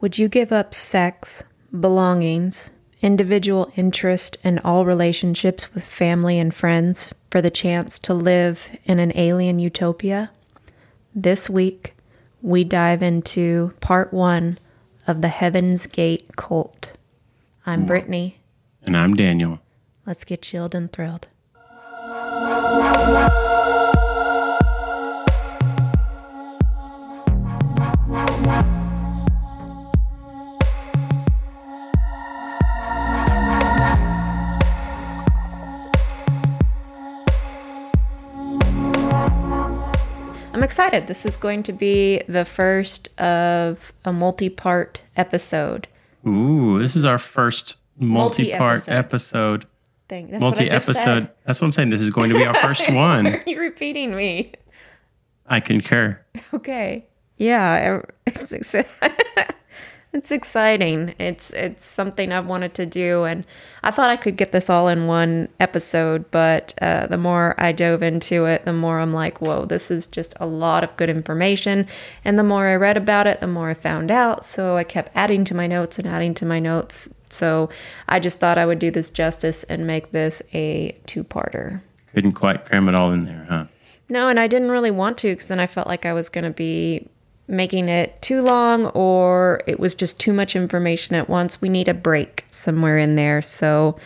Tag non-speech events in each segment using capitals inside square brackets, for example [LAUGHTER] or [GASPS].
Would you give up sex, belongings, individual interest, and all relationships with family and friends for the chance to live in an alien utopia? This week, we dive into part one of the Heaven's Gate cult. I'm Brittany. And I'm Daniel. Let's get chilled and thrilled. Excited. This is going to be the first of a multi part episode. Ooh, this is our first multi part Multi-episode. Thing. That's what I Multi just episode. That's what I'm saying. This is going to be our first [LAUGHS] Why one. are you repeating me? I concur. Okay. Yeah, [LAUGHS] it's [LAUGHS] it's exciting. It's it's something I've wanted to do, and I thought I could get this all in one episode. But uh, the more I dove into it, the more I'm like, whoa, this is just a lot of good information. And the more I read about it, the more I found out. So I kept adding to my notes and adding to my notes. So I just thought I would do this justice and make this a two-parter. Couldn't quite cram it all in there, huh? No, and I didn't really want to because then I felt like I was going to be making it too long or it was just too much information at once. We need a break somewhere in there. So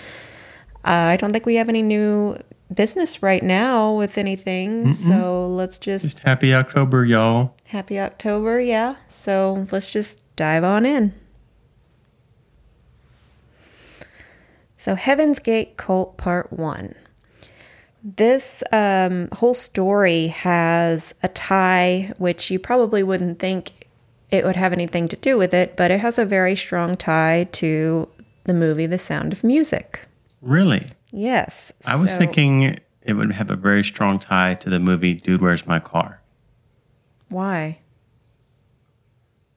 uh, I don't think we have any new business right now with anything. So let's just, Just happy October, y'all. happy October. Yeah. So let's just dive on in. So, Heaven's Gate Cult Part 1. This um, whole story has a tie, which you probably wouldn't think it would have anything to do with it, but it has a very strong tie to the movie The Sound of Music. Really? Yes. I was so- thinking it would have a very strong tie to the movie Dude, Where's My Car? Why?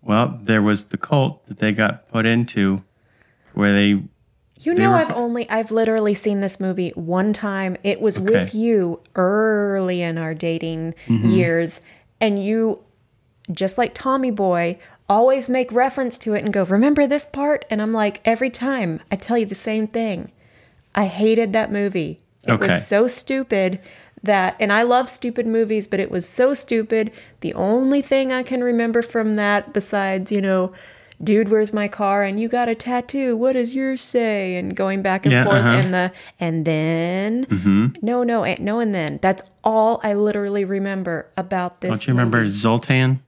Well, there was the cult that they got put into where they. You know, were- I've only, I've literally seen this movie one time. It was with you early in our dating mm-hmm. years, and you, just like Tommy Boy, always make reference to it and go, Remember this part? And I'm like, every time I tell you the same thing. I hated that movie. It Okay. was so stupid that, and I love stupid movies, but it was so stupid. The only thing I can remember from that, besides, you know, dude, where's my car? And you got a tattoo. What does yours say? And going back and Yeah, forth, uh-huh. and the, and then, no, no, eh, no, and then. That's all I literally remember about this. Don't you remember movie. Zoltan?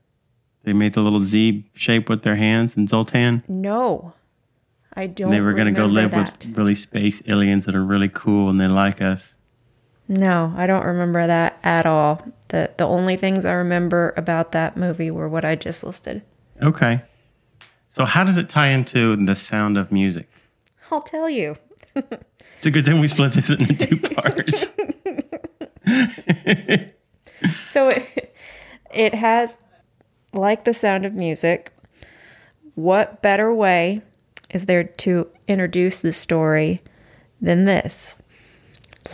They made the little Z shape with their hands in Zoltan. No, I don't. And they were going to go live that. with really space aliens that are really cool and they like us. No, I don't remember that at all. The the only things I remember about that movie were what I just listed. Okay. So how does it tie into the sound of music? I'll tell you. [LAUGHS] It's a good thing we split this into two parts. [LAUGHS] So it, it has like the sound of music. What better way is there to introduce the story than this?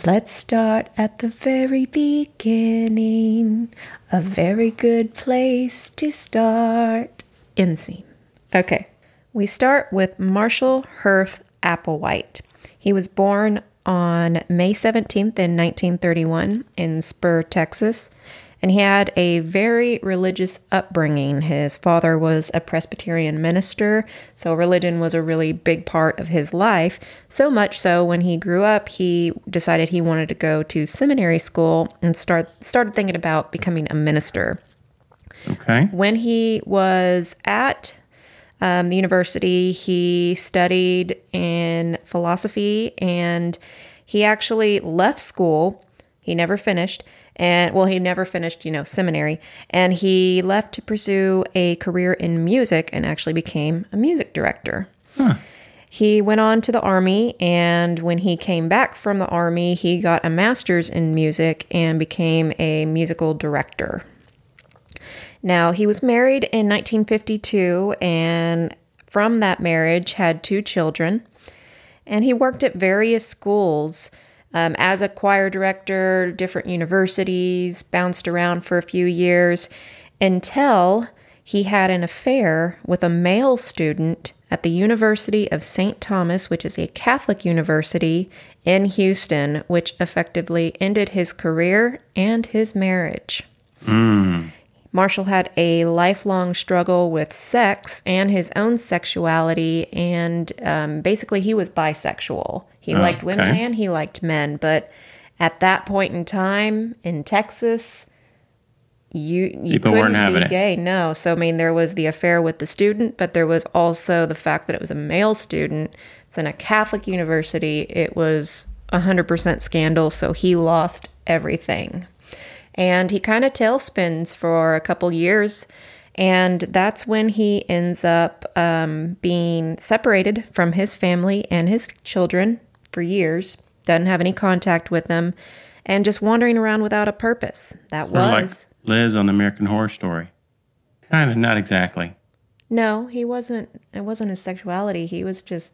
Let's start at the very beginning. A very good place to start. In scene. Okay. We start with Marshall Herff Applewhite. He was born on May 17th in 1931 in Spur, Texas, and he had a very religious upbringing. His father was a Presbyterian minister, so religion was a really big part of his life. So much so when he grew up, he decided he wanted to go to seminary school and start started thinking about becoming a minister Okay. when he was at um, the university, he studied in philosophy and he actually left school. He never finished. And well, he never finished, you know, seminary. And he left to pursue a career in music and actually became a music director. He went on to the army, and when he came back from the army, he got a master's in music and became a musical director. Now, he was married in 1952 and from that marriage had two children. And he worked at various schools um, as a choir director, different universities, bounced around for a few years until he had an affair with a male student at the University of St. Thomas, which is a Catholic university in Houston, which effectively ended his career and his marriage. Marshall had a lifelong struggle with sex and his own sexuality, and um, basically, he was bisexual. He liked women okay. and he liked men, but at that point in time in Texas, you you People couldn't weren't having be it. gay. No, so I mean, there was the affair with the student, but there was also the fact that it was a male student. It's in a Catholic university. It was hundred percent scandal. So he lost everything, and he kind of tailspins for a couple years. And that's when he ends up um, being separated from his family and his children for years. Doesn't have any contact with them, and just wandering around without a purpose. That Sort of like was Liz on the American Horror Story. Kind of, not exactly. No, he wasn't. It wasn't his sexuality. He was just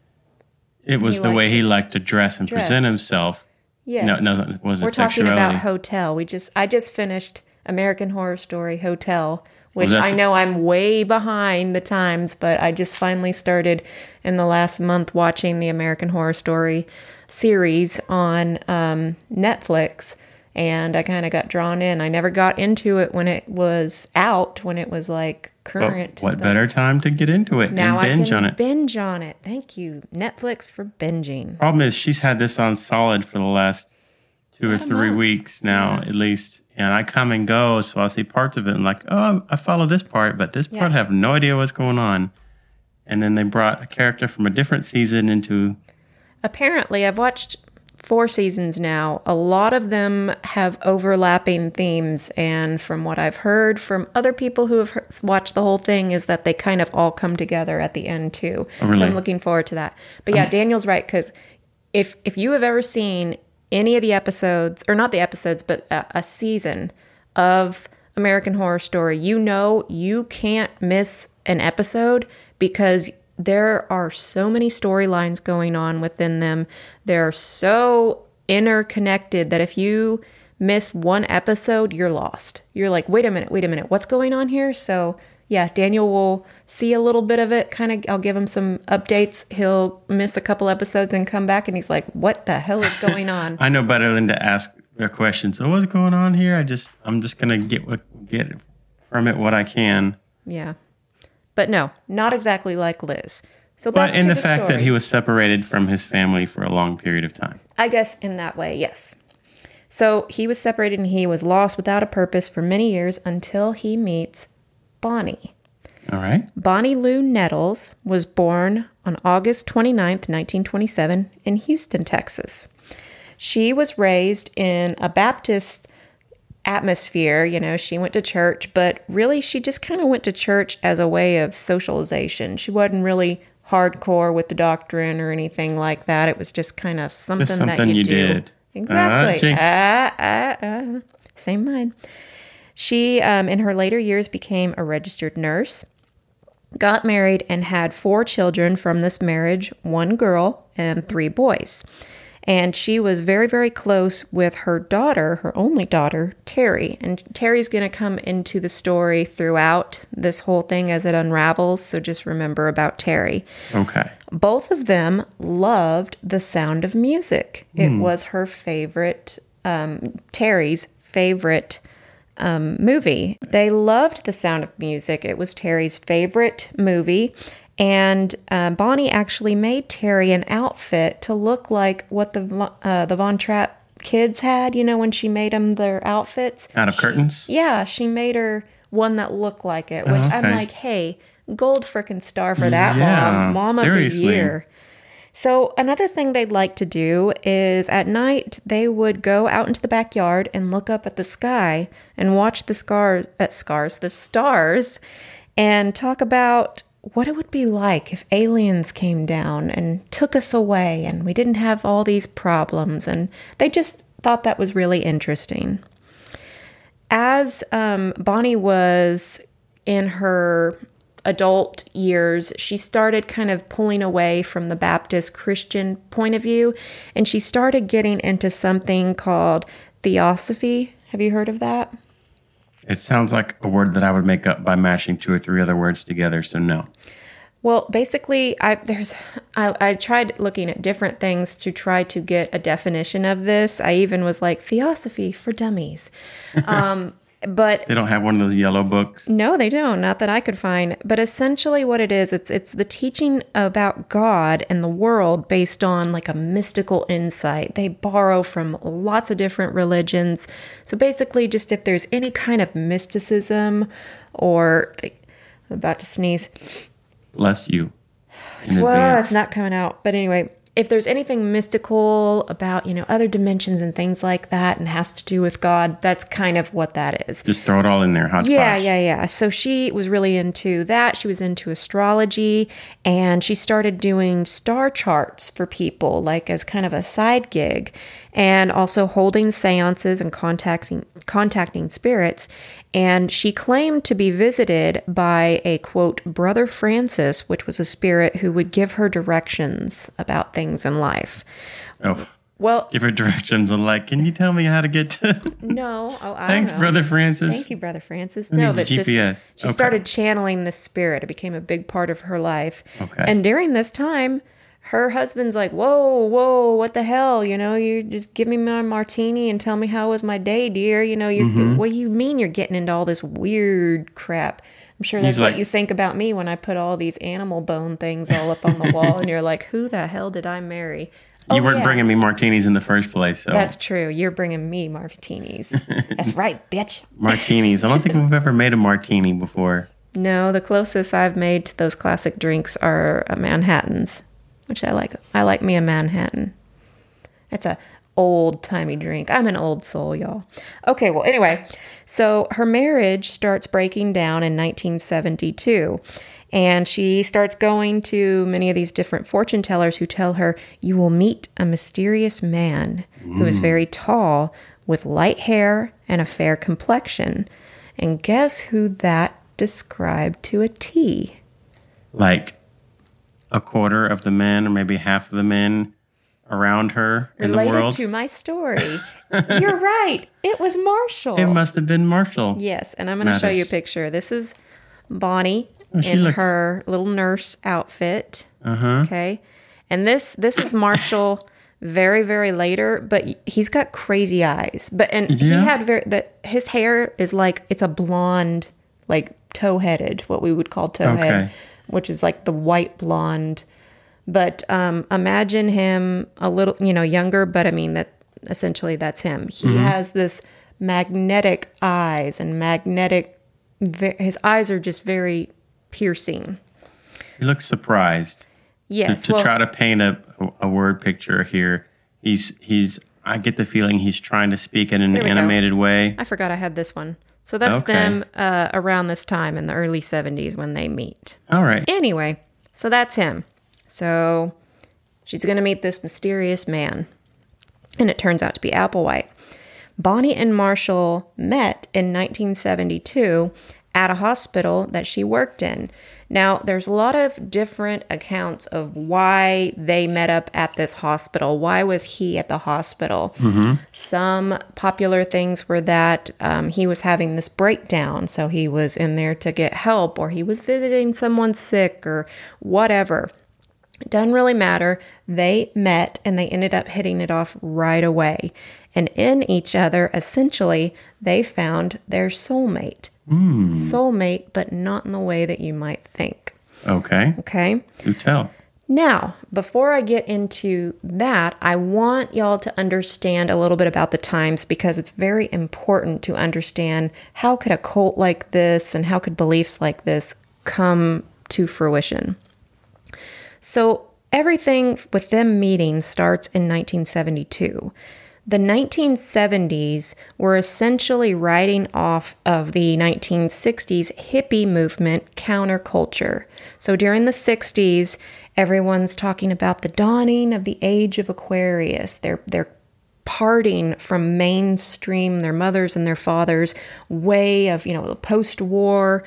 It was the way he liked to dress and dress. present himself. Yes. No, no, it wasn't We're talking sexuality. about Hotel. We just I just finished American Horror Story Hotel, which I know I'm way behind the times, but I just finally started in the last month watching the American Horror Story series on um, Netflix. And I kind of got drawn in. I never got into it when it was out, when it was like But current. what but- better time to get into it Now and binge I can on it? binge on it. Thank you, Netflix, for binging. Problem is, she's had this on solid for the last two or three month. weeks now, at least. And I come and go, so I'll see parts of it and like, oh, I follow this part, but this part I have no idea what's going on. And then they brought a character from a different season into Apparently, I've watched four seasons now. A lot of them have overlapping themes, and from what I've heard from other people who have watched the whole thing, is that they kind of all come together at the end too. Oh, really? So I'm looking forward to that. But yeah, Daniel's right because if if you have ever seen any of the episodes, or not the episodes, but a, a season of American Horror Story, you know you can't miss an episode because there are so many storylines going on within them. They're so interconnected that if you miss one episode, you're lost. You're like, wait a minute, wait a minute, what's going on here? So yeah, Daniel will see a little bit of it. Kind of, I'll give him some updates. He'll miss a couple episodes and come back, and he's like, "What the hell is going on?" [LAUGHS] I know better than to ask a question. So what's going on here? I just I'm just gonna get what get from it what I can. yeah, but no, not exactly like Liz. So back But in to the, fact that he was separated from his family for a long period of time. I guess in that way, yes. So he was separated and he was lost without a purpose for many years until he meets Bonnie. All right. Bonnie Lou Nettles was born on August 29th, 1927, in Houston, Texas. She was raised in a Baptist atmosphere. You know, she went to church, but really she just kind of went to church as a way of socialization. She wasn't really hardcore with the doctrine or anything like that. It was just kind of something, that you, you do. did. Exactly. Ah, ah, ah. Same mind. She, um, in her later years, became a registered nurse, got married, and had four children from this marriage one girl and three boys. And she was very, very close with her daughter, her only daughter, Terry. And Terry's going to come into the story throughout this whole thing as it unravels. So just remember about Terry Okay. both of them loved the sound of music. It was her favorite, um, Terry's favorite um, movie. They loved the sound of music. It was Terry's favorite movie. And uh, Bonnie actually made Terry an outfit to look like what the uh, the Von Trapp kids had. You know, when she made them their outfits. Out of curtains. Yeah, she made her one that looked like it, which I'm like, hey, gold frickin' star for that Yeah, mom, mom of the year. So another thing they'd like to do is at night they would go out into the backyard and look up at the sky and watch the scars at scars the stars and talk about what it would be like if aliens came down and took us away and we didn't have all these problems and they just thought that was really interesting as um, Bonnie was in her adult years, she started kind of pulling away from the Baptist Christian point of view, and she started getting into something called theosophy. Have you heard of that? It sounds like a word that I would make up by mashing two or three other words together. So no. Well, basically, I there's I, I tried looking at different things to try to get a definition of this. I even was like theosophy for dummies, [LAUGHS] um, but They don't have one of those yellow books. no, they don't. Not that I could find. But essentially, what it is, it's it's the teaching about God and the world based on like a mystical insight. They borrow from lots of different religions. So basically, just if there's any kind of mysticism, or I'm about to sneeze. Bless you. Well, advance. it's not coming out. But anyway, if there's anything mystical about, you know, other dimensions and things like that and has to do with God, that's kind of what that is. Just throw it all in there. Hodgepodge. Yeah, yeah, yeah. So she was really into that. She was into astrology and she started doing star charts for people, like as kind of a side gig, and also holding seances and contacting contacting spirits. And she claimed to be visited by a quote, Brother Francis, which was a spirit who would give her directions about things in life. Oh, Well, give her directions on like, can you tell me how to get to? [LAUGHS] no. Oh, I Thanks, know. Brother Francis. Thank you, Brother Francis. No, but just- GPS. she Okay. started channeling the spirit. It became a big part of her life. Okay. And during this time, her husband's like, "Whoa, whoa, what the hell? You know, you just give me my martini and tell me how was my day, dear. You know, you Mm-hmm. what do you mean you're getting into all this weird crap?" I'm sure that's He's what you think about me when I put all these animal bone things all up on the wall, and you're like, "Who the hell did I marry?" you Oh, weren't yeah. bringing me martinis in the first place, so That's true. You're bringing me martinis. That's [LAUGHS] right, bitch. martinis. I don't think we've ever made a martini before. No, the closest I've made to those classic drinks are uh, Manhattans, which I like. I like me a Manhattan. It's a old timey drink. I'm an old soul, y'all. Okay, well, anyway, so her marriage starts breaking down in 1972. And she starts going to many of these different fortune tellers who tell her, You will meet a mysterious man who is mm. very tall with light hair and a fair complexion. And guess who that described to a T? Like a quarter of the men, or maybe half of the men around her in the Related world. to my story. [LAUGHS] You're right. It was Marshall. it must have been Marshall. yes, and I'm going to show you a picture. This is Bonnie Oh, in looks- her little nurse outfit. Uh huh. Okay. And this this is Marshall very very later, but he's got crazy eyes. But and he had very that his hair is like it's a blonde like tow-headed, what we would call toe-head, Okay. Which is like the white blonde. But um imagine him a little, you know, younger, but I mean that essentially that's him. He Mm-hmm. has this magnetic eyes and magnetic his eyes are just very piercing. He looks surprised. To, Yes. to well- try to paint a, a word picture here, he's he's. I get the feeling he's trying to speak in an we go. animated way. I forgot I had this one. So that's Okay. them uh, around this time in the early 70s when they meet. All right. Anyway, so that's him. So she's going to meet this mysterious man. And it turns out to be Applewhite. Bonnie and Marshall met in 1972 at a hospital that she worked in. Now, there's a lot of different accounts of why they met up at this hospital. Why was he at the hospital? Some popular things were that um, he was having this breakdown, so he was in there to get help, or he was visiting someone sick, or whatever. It doesn't really matter. They met and they ended up hitting it off right away. And in each other, essentially, they found their soulmate. Hmm. Soulmate, but not in the way that you might think. Okay. Okay? Do tell. Now, before I get into that, I want y'all to understand a little bit about the times because it's very important to understand how could a cult like this and how could beliefs like this come to fruition. So, everything with them meeting starts in 1972. The 1970s were essentially riding off of the 1960s hippie movement counterculture. So during the 60s, everyone's talking about the dawning of the age of Aquarius. They're they're parting from mainstream their mothers and their fathers way of, you know, the post-war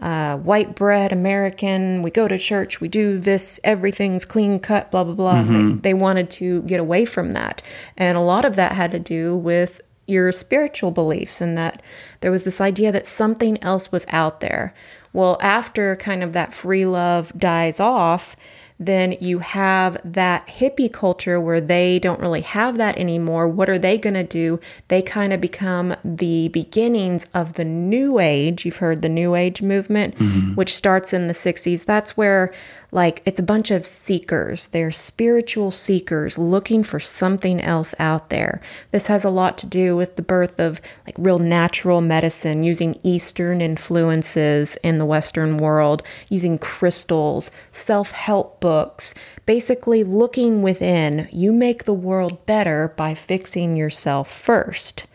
uh, white bread American. We go to church. We do this. Everything's clean cut. Blah blah blah. They, they wanted to get away from that, and a lot of that had to do with your spiritual beliefs and that there was this idea that something else was out there. Well, after kind of that free love dies off, then you have that hippie culture where they don't really have that anymore. What are they going to do? They kind of become the beginnings of the new age. You've heard the new age movement, mm-hmm. which starts in the 60s. That's where like it's a bunch of seekers. They're spiritual seekers looking for something else out there. This has a lot to do with the birth of like real natural medicine, using Eastern influences in the Western world, using crystals, self help books, basically looking within. You make the world better by fixing yourself first.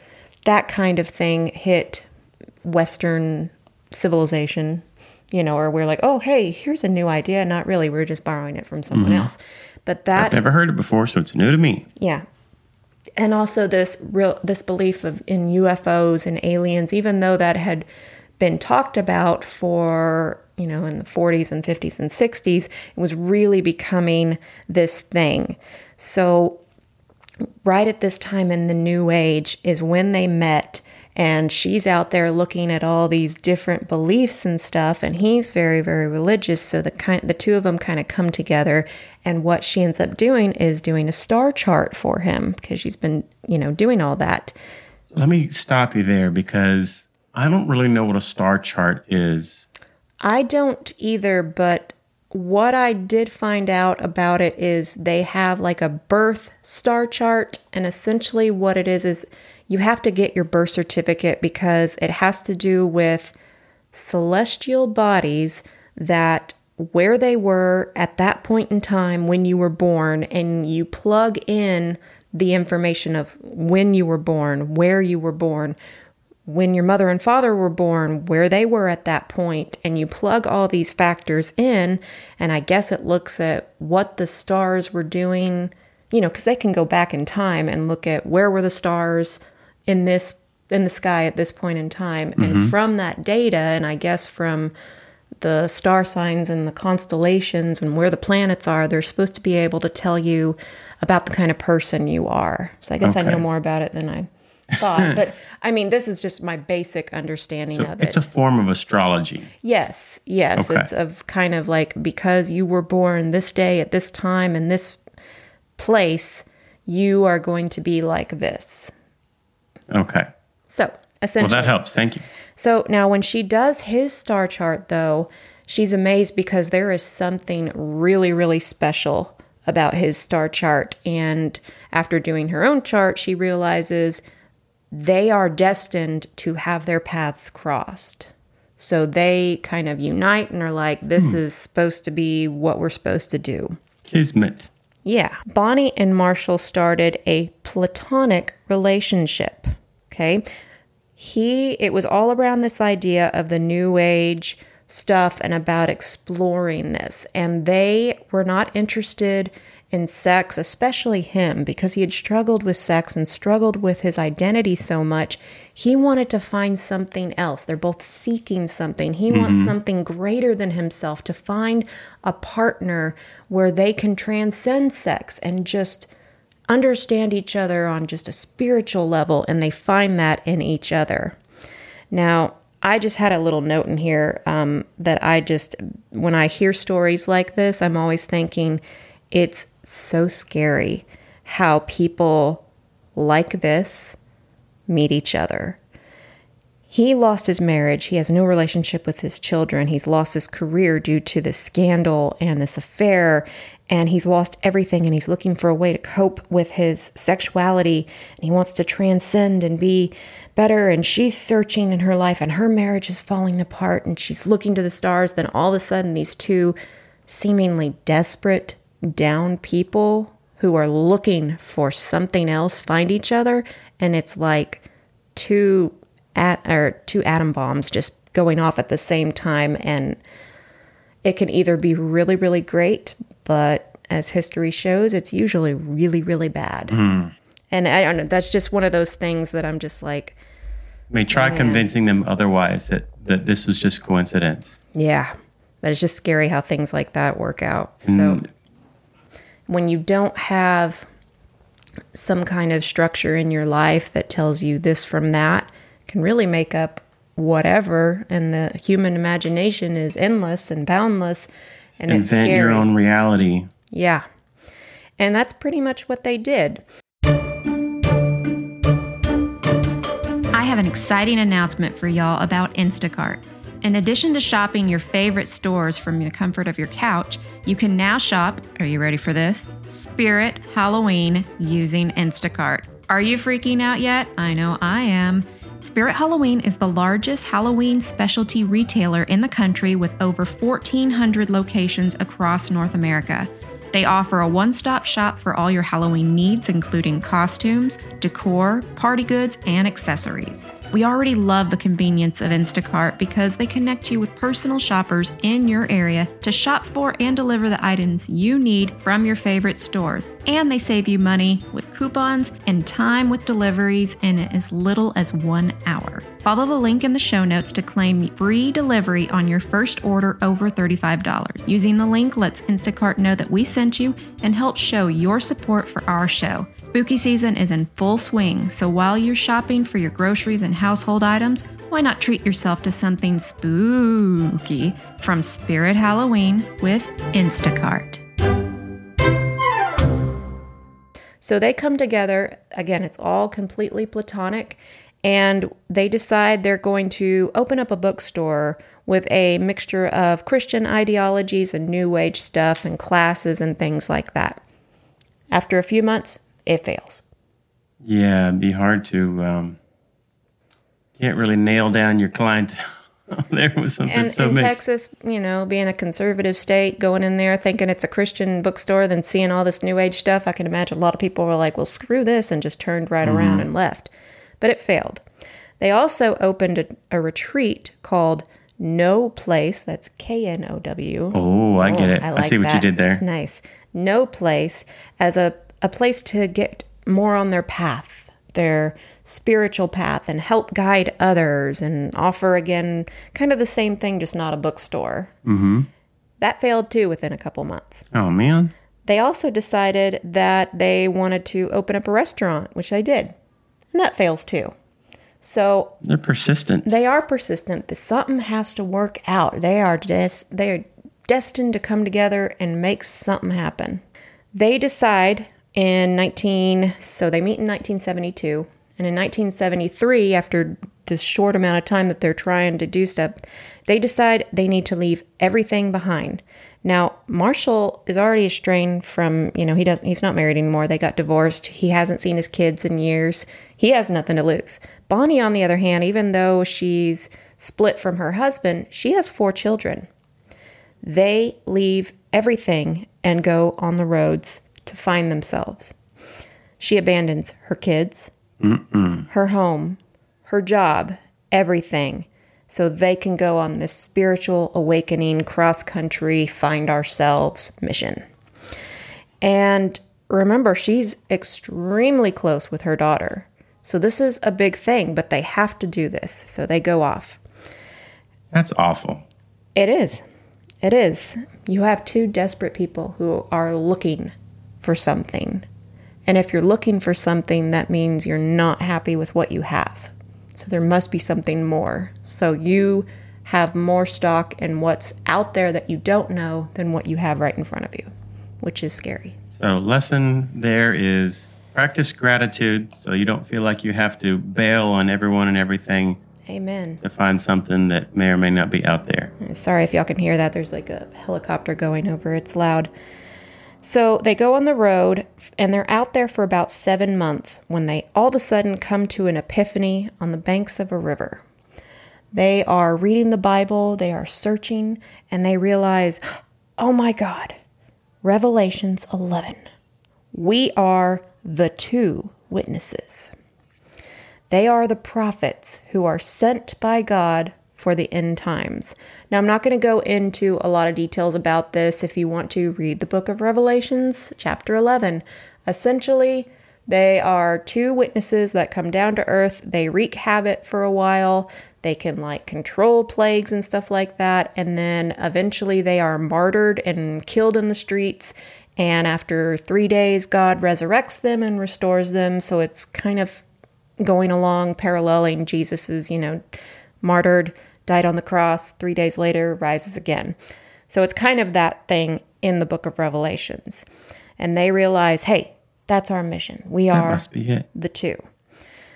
That kind of thing hit Western civilization you know, or we're like, oh, hey, here's a new idea. Not really. We're just borrowing it from someone mm-hmm. else. But that I've never heard it before, so it's new to me. Yeah. And also this real this belief of in UFOs and aliens, even though that had been talked about for you know in the 40s and 50s and 60s, it was really becoming this thing. So right at this time in the new age is when they met and she's out there looking at all these different beliefs and stuff and he's very very religious. So the kind the two of them kind of come together and what she ends up doing is doing a star chart for him because she's been you know doing all that. Let me stop you there because i don't really know what a star chart is. I don't either but what I did find out about it is they have like a birth star chart, and essentially what it is is you have to get your birth certificate because it has to do with celestial bodies that where they were at that point in time when you were born, and you plug in the information of when you were born, where you were born, when your mother and father were born, where they were at that point, and you plug all these factors in, and I guess it looks at what the stars were doing, you know, because they can go back in time and look at where were the stars in this in the sky at this point in time. Mm-hmm. and from that data and i guess from the star signs and the constellations and where the planets are they're supposed to be able to tell you about the kind of person you are. So i guess okay. i know more about it than i thought. But i mean this is just my basic understanding so of it. it's a form of astrology. Yes yes. Okay. it's of kind of like because you were born this day at this time in this place you are going to be like this Okay. So essentially. Well, that helps. Thank you. So now when she does his star chart, though, she's amazed because there is something really, really special about his star chart. And after doing her own chart, she realizes they are destined to have their paths crossed. So they kind of unite and are like, this hmm. is supposed to be what we're supposed to do. Kismet. Yeah. Bonnie and Marshall started a platonic relationship. Okay. He, it was all around this idea of the new age stuff and about exploring this. And they were not interested in sex, especially him, because he had struggled with sex and struggled with his identity so much. He wanted to find something else. They're both seeking something. He mm-hmm. wants something greater than himself to find a partner where they can transcend sex and just understand each other on just a spiritual level, and they find that in each other. Now, I just had a little note in here um, that I just, when I hear stories like this, I'm always thinking it's so scary how people like this meet each other. He lost his marriage. He has no relationship with his children. He's lost his career due to this scandal and this affair and he's lost everything and he's looking for a way to cope with his sexuality and he wants to transcend and be better and she's searching in her life and her marriage is falling apart and she's looking to the stars then all of a sudden these two seemingly desperate down people who are looking for something else find each other and it's like two at or two atom bombs just going off at the same time and it can either be really really great but as history shows, it's usually really, really bad. Mm. And I don't know, that's just one of those things that I'm just like. I may try convincing them otherwise that, that this was just coincidence. Yeah. But it's just scary how things like that work out. So mm. when you don't have some kind of structure in your life that tells you this from that can really make up whatever and the human imagination is endless and boundless and it's Invent scary. your own reality. Yeah. And that's pretty much what they did. I have an exciting announcement for y'all about Instacart. In addition to shopping your favorite stores from the comfort of your couch, you can now shop, are you ready for this? Spirit Halloween using Instacart. Are you freaking out yet? I know I am. Spirit Halloween is the largest Halloween specialty retailer in the country with over 1,400 locations across North America. They offer a one stop shop for all your Halloween needs, including costumes, decor, party goods, and accessories. We already love the convenience of Instacart because they connect you with personal shoppers in your area to shop for and deliver the items you need from your favorite stores. And they save you money with coupons and time with deliveries in as little as one hour. Follow the link in the show notes to claim free delivery on your first order over $35. Using the link lets Instacart know that we sent you and helps show your support for our show. Spooky season is in full swing, so while you're shopping for your groceries and household items, why not treat yourself to something spooky from Spirit Halloween with Instacart? So they come together. Again, it's all completely platonic. And they decide they're going to open up a bookstore with a mixture of Christian ideologies and New Age stuff and classes and things like that. After a few months, it fails. Yeah, it'd be hard to. Um, can't really nail down your clientele. [LAUGHS] there was something And so in mixed. Texas, you know, being a conservative state, going in there thinking it's a Christian bookstore, then seeing all this New Age stuff, I can imagine a lot of people were like, well, screw this, and just turned right around and left. But it failed. They also opened a, a retreat called Know Place, that's K N O W. Oh, I get it. I, like see what you did there. It's nice. No place as a, a place to get more on their path, their spiritual path, and help guide others and offer again kind of the same thing, just not a bookstore. Mm-hmm. That failed too within a couple months. Oh man, They also decided that they wanted to open up a restaurant, which they did. And that fails too. So they're persistent. they are persistent. The something has to work out. They are des- they are destined to come together and make something happen. They decide in 19 so they meet in 1972 and in 1973 after this short amount of time that they're trying to do stuff, they decide they need to leave everything behind. Now, Marshall is already estranged from, you know, he doesn't he's not married anymore. They got divorced. He hasn't seen his kids in years. He has nothing to lose. Bonnie on the other hand, even though she's split from her husband, she has four children. They leave everything and go on the roads to find themselves. She abandons her kids, her home, her job, everything, so they can go on this spiritual awakening, cross country, find ourselves mission. And remember, she's extremely close with her daughter. So this is a big thing, but they have to do this. So they go off. That's awful. It is. It is. You have two desperate people who are looking for something. And if you're looking for something, that means you're not happy with what you have. So there must be something more. So you have more stock in what's out there that you don't know than what you have right in front of you, which is scary. So, lesson there is practice gratitude so you don't feel like you have to bail on everyone and everything Amen. to find something that may or may not be out there. Sorry if y'all can hear that. There's like a helicopter going over. It's loud. So they go on the road and they're out there for about seven months when they all of a sudden come to an epiphany on the banks of a river. They are reading the Bible, they are searching, and they realize, oh my God, Revelations 11. We are the two witnesses. They are the prophets who are sent by God for the end times. Now, I'm not going to go into a lot of details about this. If you want to read the book of Revelations, chapter 11, essentially, they are two witnesses that come down to earth. They wreak havoc for a while. They can like control plagues and stuff like that. And then eventually they are martyred and killed in the streets. And after three days, God resurrects them and restores them. So it's kind of going along, paralleling Jesus's, you know, martyred, died on the cross, three days later, rises again. So it's kind of that thing in the book of Revelations. And they realize, hey, that's our mission. We That are must be it. the two.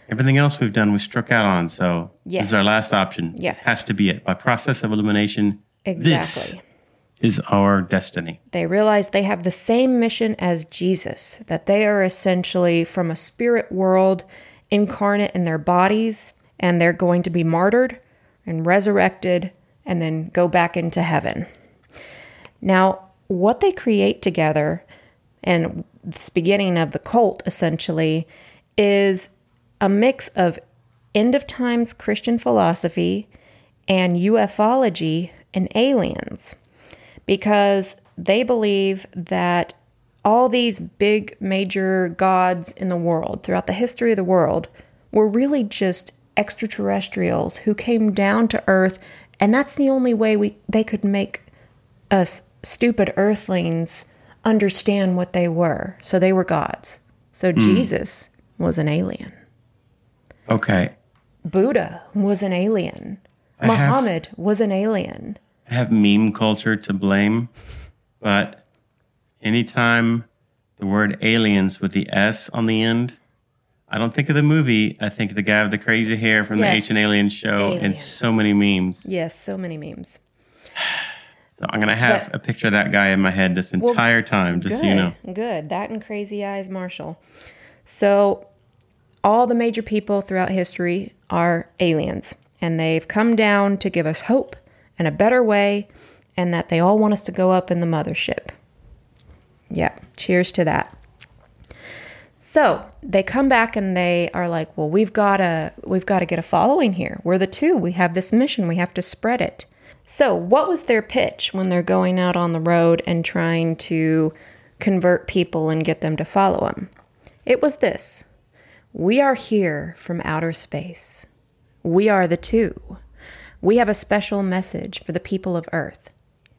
Everything else we've done, we struck out on. So Yes. this is our last option. Yes. This has to be it. By process of elimination, Exactly. this is our destiny. They realize they have the same mission as Jesus, that they are essentially from a spirit world incarnate in their bodies, and they're going to be martyred and resurrected and then go back into heaven. Now, what they create together, and this beginning of the cult essentially, is a mix of end of times Christian philosophy and ufology and aliens because they believe that all these big major gods in the world throughout the history of the world were really just extraterrestrials who came down to earth and that's the only way we they could make us stupid earthlings understand what they were. So they were gods. So hmm. jesus was an alien. Okay. buddha was an alien. I have- muhammad was an alien. I have meme culture to blame, but anytime the word aliens with the S on the end, I don't think of the movie. I think of the guy with the crazy hair from the Yes. Ancient Aliens show and so many memes. yes so many memes So I'm going to have But- a picture of that guy in my head this entire time, just Good. so you know. Good. That and Crazy Eyes Marshall. So, all the major people throughout history are aliens, and they've come down to give us hope and a better way, and that they all want us to go up in the mothership. Yeah, cheers to that. So they come back and they are like, "Well, we've got to we've got to get a following here. We're the two. We have this mission. We have to spread it." So, what was their pitch when they're going out on the road and trying to convert people and get them to follow them? It was this: "We are here from outer space. We are the two. We have a special message for the people of Earth.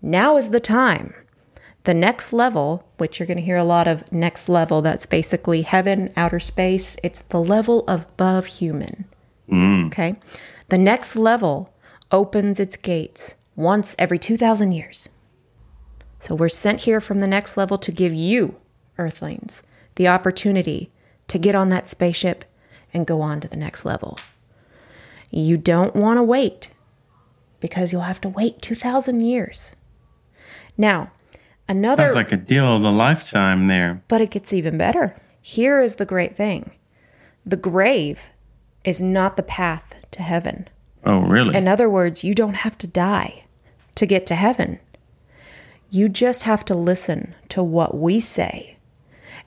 Now is the time." The next level, which you're going to hear a lot of next level, that's basically heaven, outer space, it's the level above human. Mm. Okay? The next level opens its gates once every 2,000 years. So we're sent here from the next level to give you, Earthlings, the opportunity to get on that spaceship and go on to the next level. You don't want to wait because you'll have to wait 2,000 years. Now, another. Sounds like a deal of a lifetime there. But it gets even better. Here is the great thing the grave is not the path to heaven. Oh, really? In other words, you don't have to die to get to heaven. You just have to listen to what we say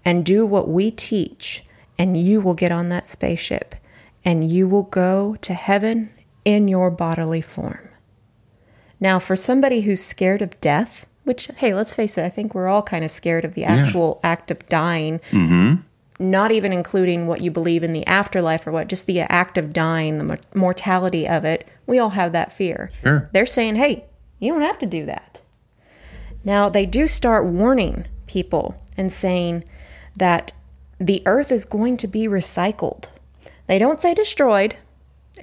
and do what we teach, and you will get on that spaceship and you will go to heaven in your bodily form. Now, for somebody who's scared of death, which, hey, let's face it, I think we're all kind of scared of the actual act of dying, mm-hmm. not even including what you believe in the afterlife or what, just the act of dying, the mortality of it. We all have that fear. Sure. They're saying, hey, you don't have to do that. Now, they do start warning people and saying that the earth is going to be recycled. They don't say destroyed.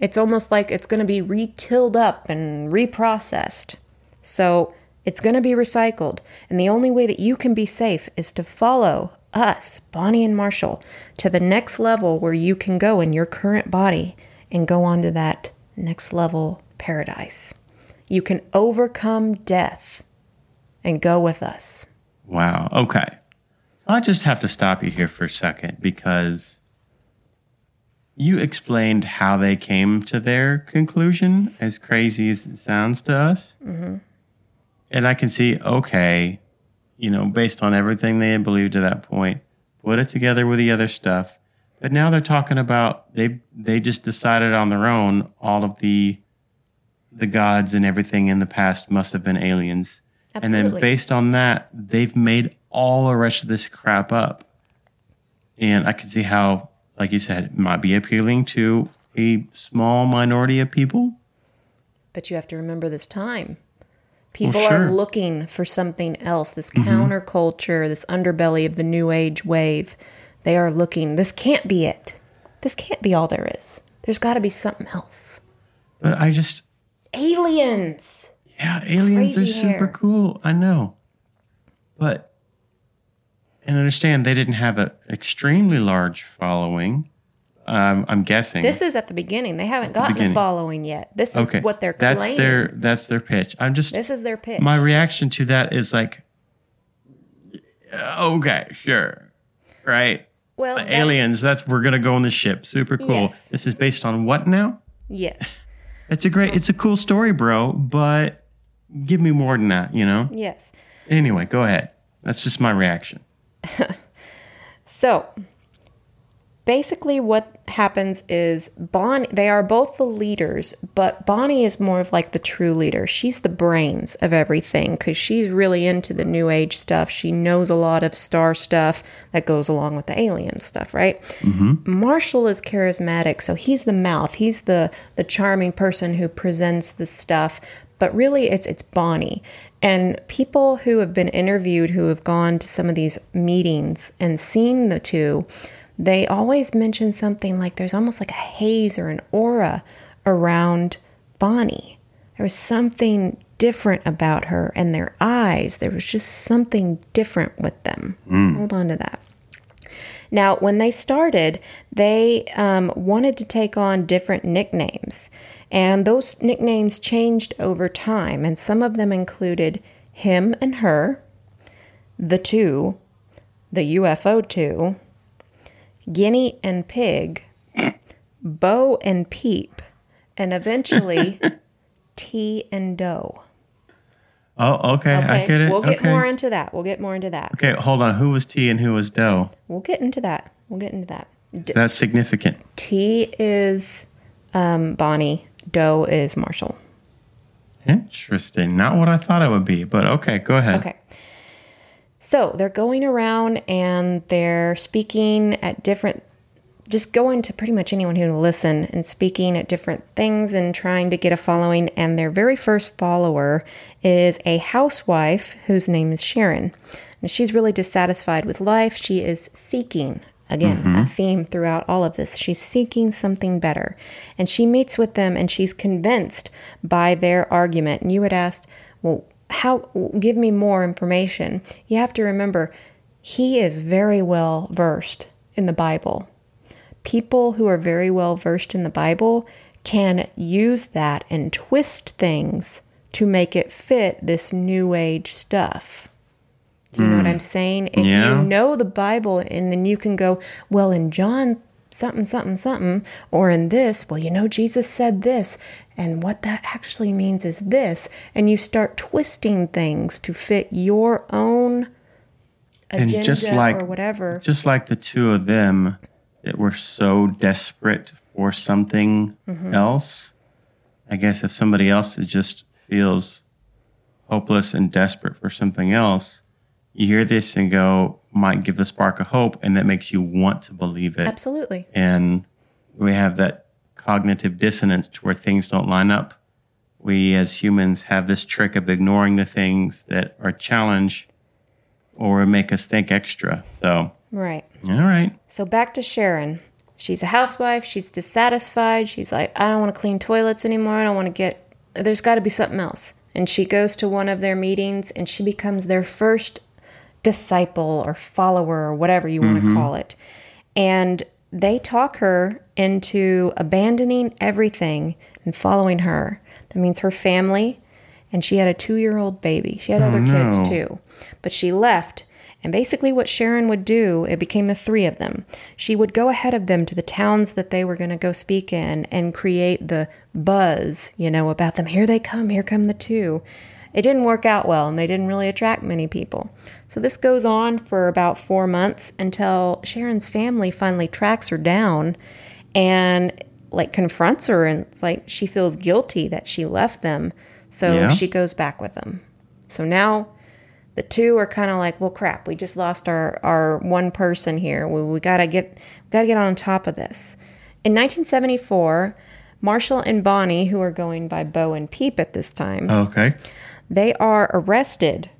It's almost like it's going to be retilled up and reprocessed. So it's going to be recycled. And the only way that you can be safe is to follow us, Bonnie and Marshall, to the next level where you can go in your current body and go on to that next level paradise. You can overcome death and go with us. Wow. Okay. So I just have to stop you here for a second because you explained how they came to their conclusion, as crazy as it sounds to us. Mm-hmm. And I can see, okay, you know, based on everything they had believed to that point, put it together with the other stuff. But now they're talking about they they just decided on their own all of the the gods and everything in the past must have been aliens. And then based on that, they've made all the rest of this crap up. And I can see how, like you said, it might be appealing to a small minority of people. But you have to remember this time. People Well, are looking for something else, this counterculture, this underbelly of the new age wave. They are looking. This can't be it. This can't be all there is. There's got to be something else. But I just, Aliens. yeah, aliens Crazy are super hair. cool. I know. But, and understand they didn't have an extremely large following. Um, I'm guessing. This is at the beginning. They haven't gotten a following yet. This is okay. what they're that's their that's their pitch. I'm just this is their pitch. my reaction to that is like okay, sure. Right? well, The that's- aliens, that's we're gonna go on the ship. Super cool. Yes. This is based on what now? Yes. [LAUGHS] It's a great it's a cool story, bro, but give me more than that, you know? Yes. Anyway, go ahead. That's just my reaction. [LAUGHS] So, basically, what happens is Bonnie, they are both the leaders, but Bonnie is more of like the true leader. She's the brains of everything because she's really into the new age stuff. She knows a lot of star stuff that goes along with the alien stuff, right? Mm-hmm. Marshall is charismatic, so he's the mouth. He's the the charming person who presents the stuff. But really, it's it's Bonnie. And people who have been interviewed, who have gone to some of these meetings and seen the two, they always mention something like there's almost like a haze or an aura around Bonnie. There was something different about her and their eyes. There was just something different with them. Hold on to that. Now, when they started, they um, wanted to take on different nicknames, and those nicknames changed over time. And some of them included him and her, the two, the UFO two, guinea and pig, Bo and peep, and eventually [LAUGHS] tea and dough. Oh, okay. I Okay, get it. We'll get okay. more into that. We'll get more into that. okay, hold on. Who was T and who was Doe? We'll get into that. We'll get into that. D- That's significant. T is um, Bonnie. Doe is Marshall. Interesting. Not what I thought it would be, but okay, go ahead. Okay. So they're going around and they're speaking at different, just going to pretty much anyone who will listen and speaking at different things and trying to get a following. And their very first follower is a housewife whose name is Sharon. And she's really dissatisfied with life. She is seeking, again, a mm-hmm. theme throughout all of this. She's seeking something better. And she meets with them and she's convinced by their argument. And you had asked, well, how give me more information. You have to remember he is very well versed in the bible. People who are very well versed in the bible can use that and twist things to make it fit this new age stuff. Do you know what hmm. i'm saying? If Yeah. you know the bible and then you can go well in john something something something or in this well you know jesus said this and what that actually means is this and you start twisting things to fit your own And agenda just like or whatever just like the two of them that were so desperate for something Mm-hmm. else, I guess if somebody else is just feels hopeless and desperate for something else, you hear this and go, might give the spark of hope, and that makes you want to believe it. absolutely and we have that cognitive dissonance to where things don't line up. We as humans have this trick of ignoring the things that are challenge or make us think extra. So, right all right. So back to Sharon. She's a housewife. She's dissatisfied. She's like, I don't want to clean toilets anymore. I don't want to get, there's got to be something else. And she goes to one of their meetings and she becomes their first disciple or follower or whatever you want to mm-hmm. call it. And they talk her into abandoning everything and following her. That means her family. And she had a two year old baby. She had oh, other kids too. But she left. And basically, what Sharon would do, it became the three of them. She would go ahead of them to the towns that they were going to go speak in and create the buzz, you know, about them. Here they come, here come the two. It didn't work out well, and they didn't really attract many people. So this goes on for about four months until Sharon's family finally tracks her down and like confronts her and like she feels guilty that she left them. So Yeah. she goes back with them. So now the two are kind of like, well, crap, we just lost our, our one person here. We, we gotta get gotta get on top of this. In 1974, Marshall and Bonnie, who are going by Bo and Peep at this time, Okay. They are arrested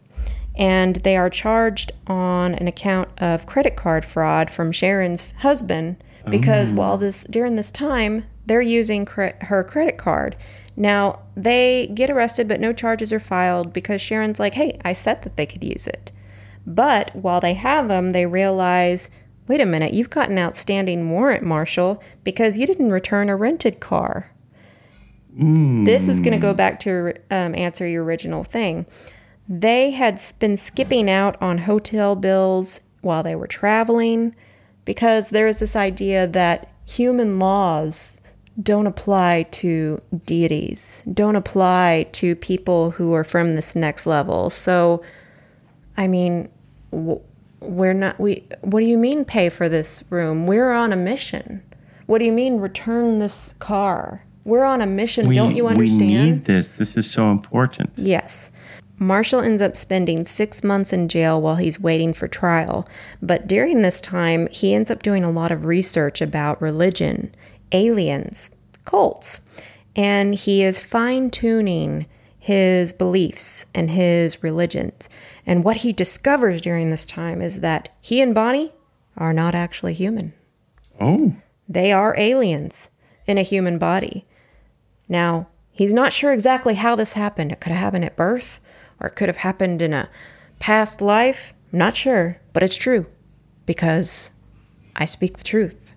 and they are charged on an account of credit card fraud from Sharon's husband because mm. while this during this time they're using cre- her credit card. Now they get arrested, but no charges are filed because Sharon's like, "Hey, I said that they could use it." But while they have them, they realize, "Wait a minute, you've got an outstanding warrant, Marshall, because you didn't return a rented car." This is going to go back to um, answer your original thing. They had been skipping out on hotel bills while they were traveling because there is this idea that human laws don't apply to deities, don't apply to people who are from this next level. So, I mean, we're not, we, what do you mean pay for this room? We're on a mission. What do you mean return this car? We're on a mission. We, don't you understand? we need this. This is so important. Yes. Marshall ends up spending six months in jail while he's waiting for trial. But during this time, he ends up doing a lot of research about religion, aliens, cults, and he is fine tuning his beliefs and his religions. And what he discovers during this time is that he and Bonnie are not actually human. Oh, They are aliens in a human body. Now, he's not sure exactly how this happened. It could have happened at birth, or it could have happened in a past life. I'm not sure, but it's true because I speak the truth.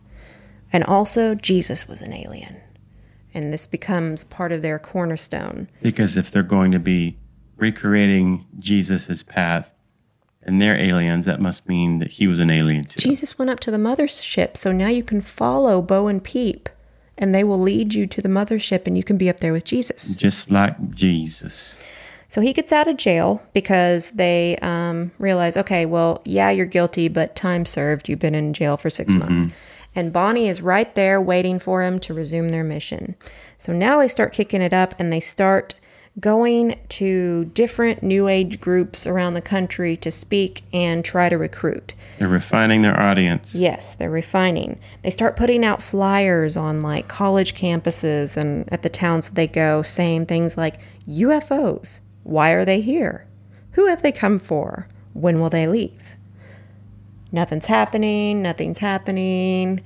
And also, Jesus was an alien. And this becomes part of their cornerstone. because if they're going to be recreating Jesus's path and they're aliens, that must mean that he was an alien too. Jesus went up to the mothership, so now you can follow Bo and Peep, and they will lead you to the mothership, and you can be up there with Jesus. Just like Jesus. So he gets out of jail because they um, realize, okay, well, yeah, you're guilty, but time served. You've been in jail for 6 months. And Bonnie is right there waiting for him to resume their mission. So now they start kicking it up and they start going to different new age groups around the country to speak and try to recruit. They're refining their audience. Yes, they're refining. They start putting out flyers on like college campuses and at the towns that they go saying things like UFOs. Why are they here? Who have they come for? When will they leave? Nothing's happening, nothing's happening.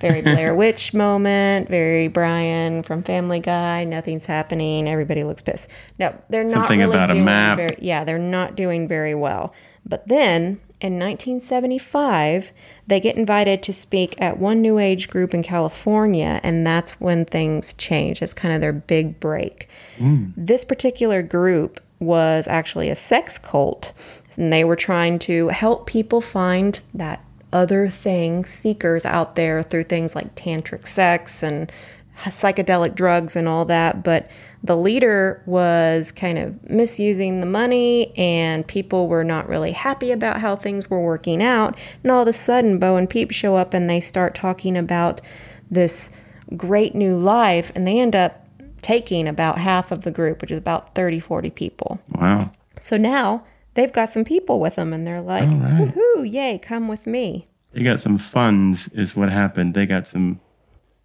Very Blair Witch moment, very Brian from Family Guy, nothing's happening, everybody looks pissed. No, they're not Something really about a map. very yeah, they're not doing very well. But then in 1975, they get invited to speak at one New Age group in California, and that's when things change. It's kind of their big break. Mm. This particular group was actually a sex cult, and they were trying to help people find that other things, seekers out there through things like tantric sex and psychedelic drugs and all that. But the leader was kind of misusing the money, and people were not really happy about how things were working out. And all of a sudden, Bo and Peep show up and they start talking about this great new life, and they end up taking about half of the group, which is about 30, 40 people. Wow. So now they've got some people with them, and they're like, All right. woohoo, yay, come with me. They got some funds is what happened. They got some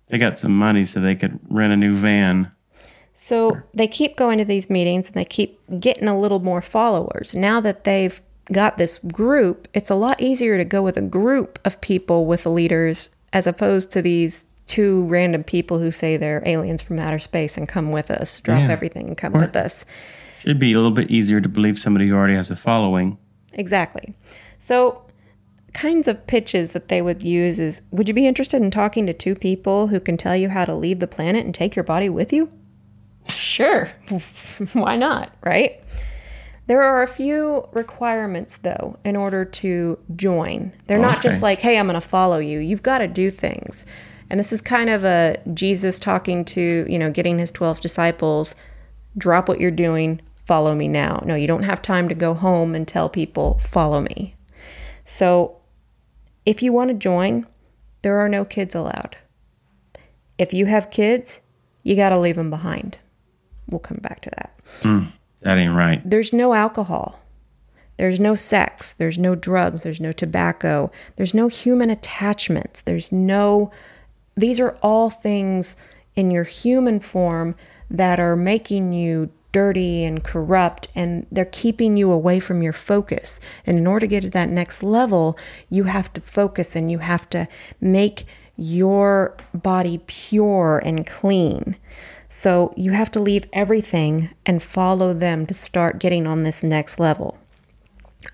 they got some money so they could rent a new van. So they keep going to these meetings and they keep getting a little more followers. Now that they've got this group, it's a lot easier to go with a group of people with leaders as opposed to these two random people who say they're aliens from outer space and come with us, drop Yeah. everything and come Or- with us. Should be a little bit easier to believe somebody who already has a following. Exactly. So, kinds of pitches that they would use is Would you be interested in talking to two people who can tell you how to leave the planet and take your body with you? Sure. [LAUGHS] Why not? Right? There are a few requirements, though, in order to join. They're not just like, hey, I'm going to follow you. You've got to do things. And this is kind of a Jesus talking to, you know, getting his 12 disciples drop what you're doing, follow me now. No, you don't have time to go home and tell people, follow me. So if you want to join, there are no kids allowed. If you have kids, you got to leave them behind. We'll come back to that. Hmm, that ain't right. There's no alcohol. There's no sex. There's no drugs. There's no tobacco. There's no human attachments. There's no. These are all things in your human form that are making you dirty and corrupt and they're keeping you away from your focus. And in order to get to that next level, you have to focus and you have to make your body pure and clean. So you have to leave everything and follow them to start getting on this next level.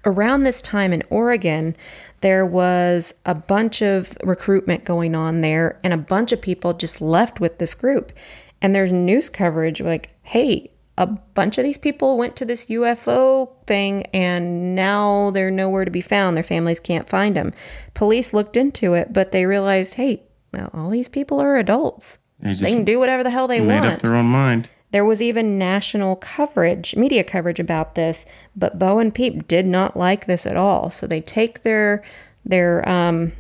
Around this time in Oregon, there was a bunch of recruitment going on there, and a bunch of people just left with this group. And there's news coverage like, hey, a bunch of these people went to this UFO thing and now they're nowhere to be found. Their families can't find them. Police looked into it, but they realized, hey, well, all these people are adults. They They can do whatever the hell they made want. up their own mind. There was even national coverage, media coverage about this, but Bo and Peep did not like this at all. So they take their their um,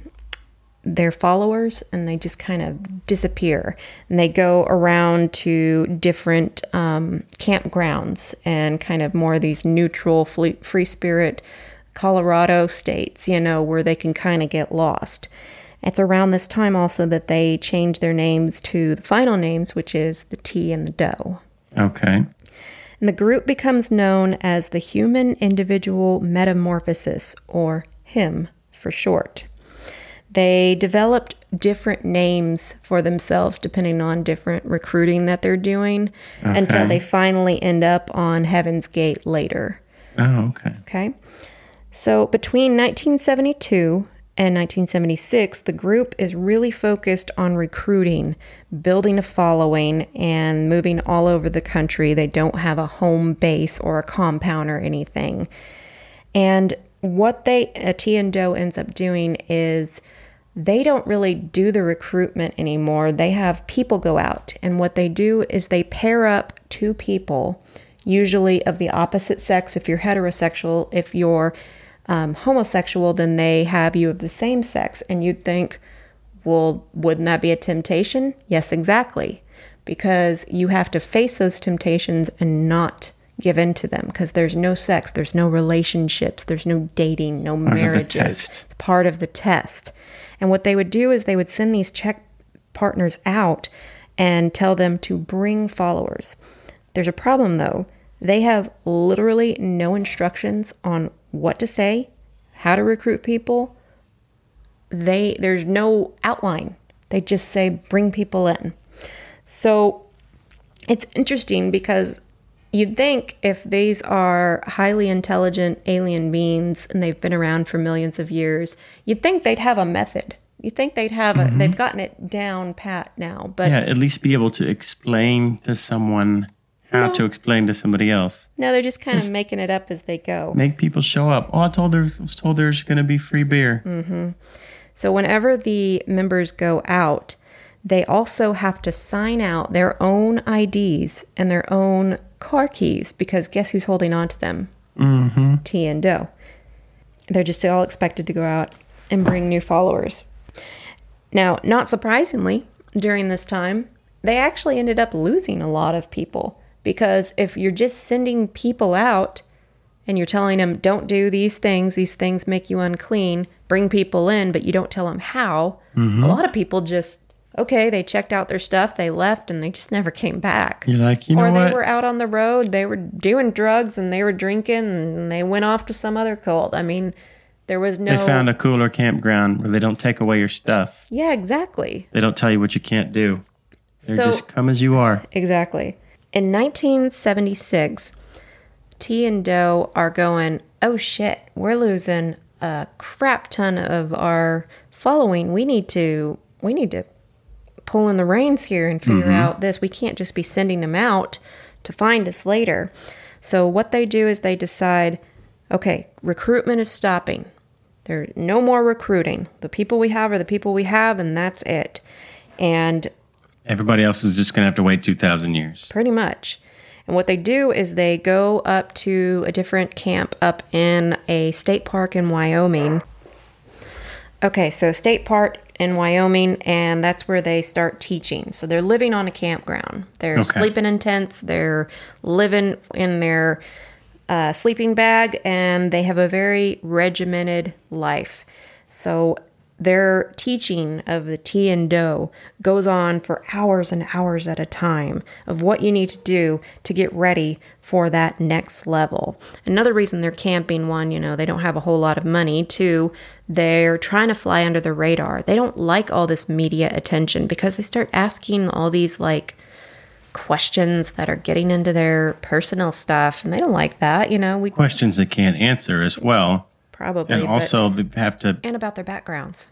their followers and they just kind of disappear. And they go around to different um, campgrounds and kind of more of these neutral, free, free spirit Colorado states, you know, where they can kind of get lost. It's around this time also that they change their names to the final names, which is the T and the Doe. Okay. And the group becomes known as the Human Individual Metamorphosis, or HIM for short. They developed different names for themselves depending on different recruiting that they're doing until they finally end up on Heaven's Gate later. Oh, okay. Okay. So between 1972 and 1976, the group is really focused on recruiting, building a following, and moving all over the country. They don't have a home base or a compound or anything. And what they, uh, T and Doe ends up doing is they don't really do the recruitment anymore. They have people go out, and what they do is they pair up two people, usually of the opposite sex. If you're heterosexual, if you're um, homosexual, then they have you of the same sex, and you'd think, well, wouldn't that be a temptation? Yes, exactly. Because you have to face those temptations and not give in to them because there's no sex, there's no relationships, there's no dating, no marriages. It's part of the test. And what they would do is they would send these check partners out and tell them to bring followers. There's a problem though. They have literally no instructions on what to say, how to recruit people. They there's no outline. They just say bring people in. So it's interesting because you'd think if these are highly intelligent alien beings and they've been around for millions of years, you'd think they'd have a method. You think they'd have a they've gotten it down pat now, but Yeah, at least be able to explain to someone how to explain to somebody else. no, they're just kind of making it up as they go. Make people show up. Oh, I told there was told there's going to be free beer. Mm. So whenever the members go out, they also have to sign out their own IDs and their own car keys because guess who's holding on to them? Mm-hmm. T and Doe. They're just all expected to go out and bring new followers. Now, not surprisingly, during this time, they actually ended up losing a lot of people because if you're just sending people out and you're telling them don't do these things these things make you unclean bring people in but you don't tell them how a lot of people just okay they checked out their stuff they left and they just never came back You're like, you know or they what? were out on the road they were doing drugs and they were drinking and they went off to some other cult i mean there was no They found a cooler campground where they don't take away your stuff. yeah exactly They don't tell you what you can't do. They're So- just come as you are. Exactly. In 1976, T and Doe are going, oh shit, we're losing a crap ton of our following. We need to, we need to pull in the reins here and figure mm-hmm. out this. We can't just be sending them out to find us later. So what they do is they decide, okay, recruitment is stopping. There's no more recruiting. The people we have are the people we have, and that's it. And Everybody else is just going to have to wait 2,000 years. pretty much. And what they do is they go up to a different camp up in a state park in Wyoming. Okay, so state park in Wyoming, and that's where they start teaching. So they're living on a campground. They're Okay. sleeping in tents. They're living in their uh, sleeping bag, and they have a very regimented life. So their teaching of the tea and dough goes on for hours and hours at a time of what you need to do to get ready for that next level. Another reason they're camping one, you know, they don't have a whole lot of money. Two, they're trying to fly under the radar. They don't like all this media attention because they start asking all these like questions that are getting into their personal stuff and they don't like that, you know. We Questions they can't answer as well. Probably And but- also, they have to, and about their backgrounds.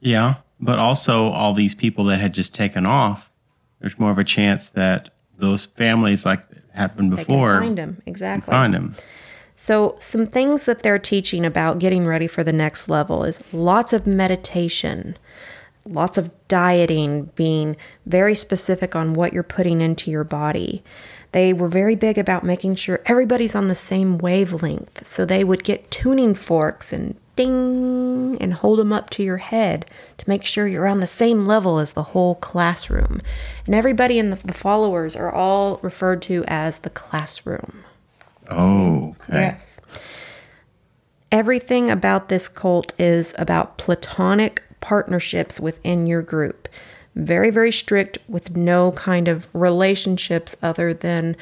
yeah, but also all these people that had just taken off, there's more of a chance that those families, like happened before, find them. Exactly. find them. So, some things that they're teaching about getting ready for the next level is lots of meditation, lots of dieting, being very specific on what you're putting into your body. They were very big about making sure everybody's on the same wavelength. So, they would get tuning forks and ding and hold them up to your head to make sure you're on the same level as the whole classroom. And everybody in the, the followers are all referred to as the classroom. Oh, okay. Yes. Everything about this cult is about platonic partnerships within your group. Very, very strict with no kind of relationships other than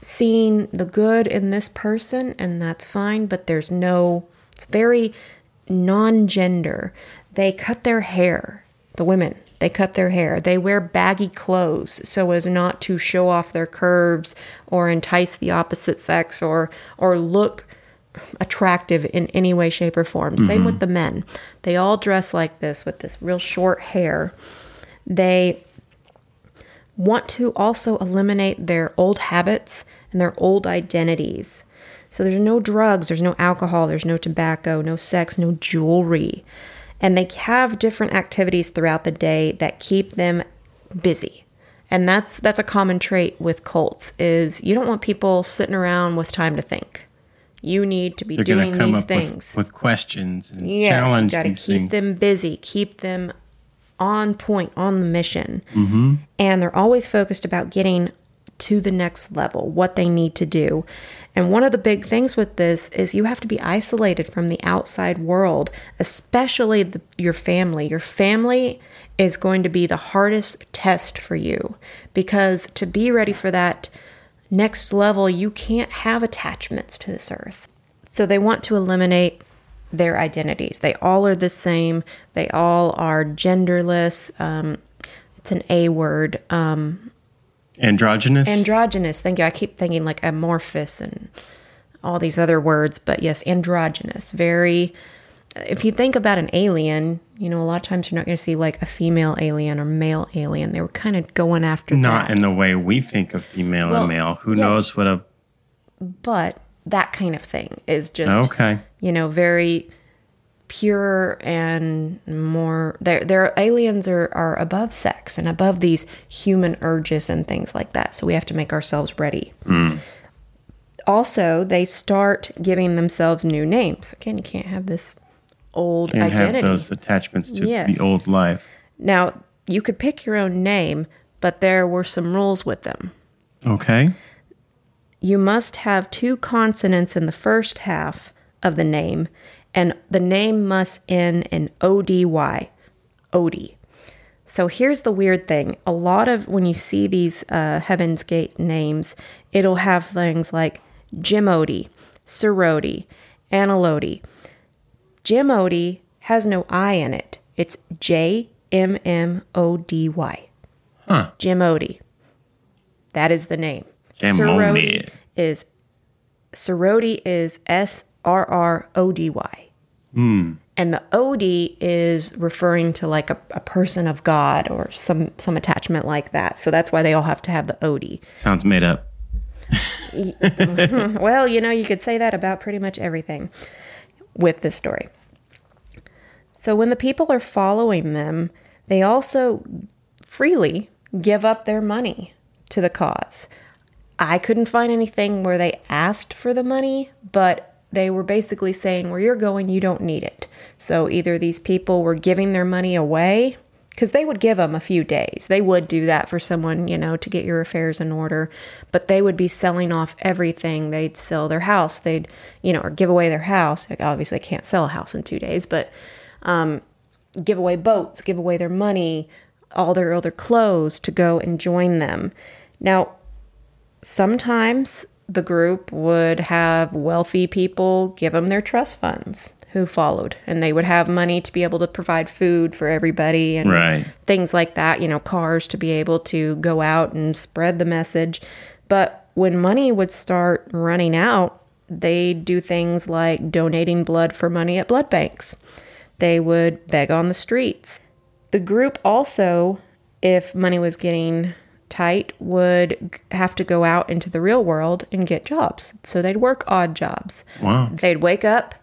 seeing the good in this person, and that's fine, but there's no, it's very non gender. They cut their hair, the women. They cut their hair. They wear baggy clothes so as not to show off their curves or entice the opposite sex or or look attractive in any way, shape, or form. Same mm-hmm. with the men. They all dress like this with this real short hair. They want to also eliminate their old habits and their old identities. So there's no drugs, there's no alcohol, there's no tobacco, no sex, no jewelry. And they have different activities throughout the day that keep them busy. And that's that's a common trait with cults is you don't want people sitting around with time to think. You need to be They're doing these things. with, with questions and Yes, challenge got to keep things. them busy, keep them on point, on the mission. Mm-hmm. And they're always focused about getting to the next level, what they need to do. And one of the big things with this is you have to be isolated from the outside world, especially the, your family. Your family is going to be the hardest test for you because to be ready for that next level, you can't have attachments to this earth. So they want to eliminate their identities. They all are the same. They all are genderless. Um, it's an A word. Um, Androgynous? androgynous. Thank you. I keep thinking like amorphous and all these other words, but yes, androgynous. Very. If you think about an alien, you know, a lot of times you're not going to see like a female alien or male alien. They were kind of going after Not that. in the way we think of female Well, and male. Who yes. knows what a. but that kind of thing is just Okay. you know very pure and more their their aliens are are above sex and above these human urges and things like that so we have to make ourselves ready hmm. also they start giving themselves new names again you can't have this old Can't identity have those attachments to Yes. the old life. now you could pick your own name but there were some rules with them Okay. You must have two consonants in the first half of the name, and the name must end in ODY, Odie. So here's the weird thing. A lot of when you see these uh, Heaven's Gate names, it'll have things like Jim Odie, Sir Odie, Anna Lodi. Jim Odie has no I in it. It's J M M O D Y. Huh. Jim Odie. That is the name. Sorority is sorority is S R R O D Y. Hmm. And the OD is referring to like a, a person of God or some some attachment like that. So that's why they all have to have the OD. Sounds made up. [LAUGHS] Well, you know, you could say that about pretty much everything with this story. So when the people are following them, they also freely give up their money to the cause. I couldn't find anything where they asked for the money, but they were basically saying, where you're going, you don't need it. So either these people were giving their money away, because they would give them a few days. They would do that for someone, you know, to get your affairs in order, but they would be selling off everything. They'd sell their house, they'd, you know, or give away their house. Like, obviously, can't sell a house in two days, but um, give away boats, give away their money, all their other clothes to go and join them. Now, sometimes the group would have wealthy people give them their trust funds who followed and they would have money to be able to provide food for everybody and Right. things like that, you know, cars to be able to go out and spread the message. But when money would start running out, they'd do things like donating blood for money at blood banks. They would beg on the streets. The group also, if money was getting tight, would have to go out into the real world and get jobs. So they'd work odd jobs. Wow. They'd wake up,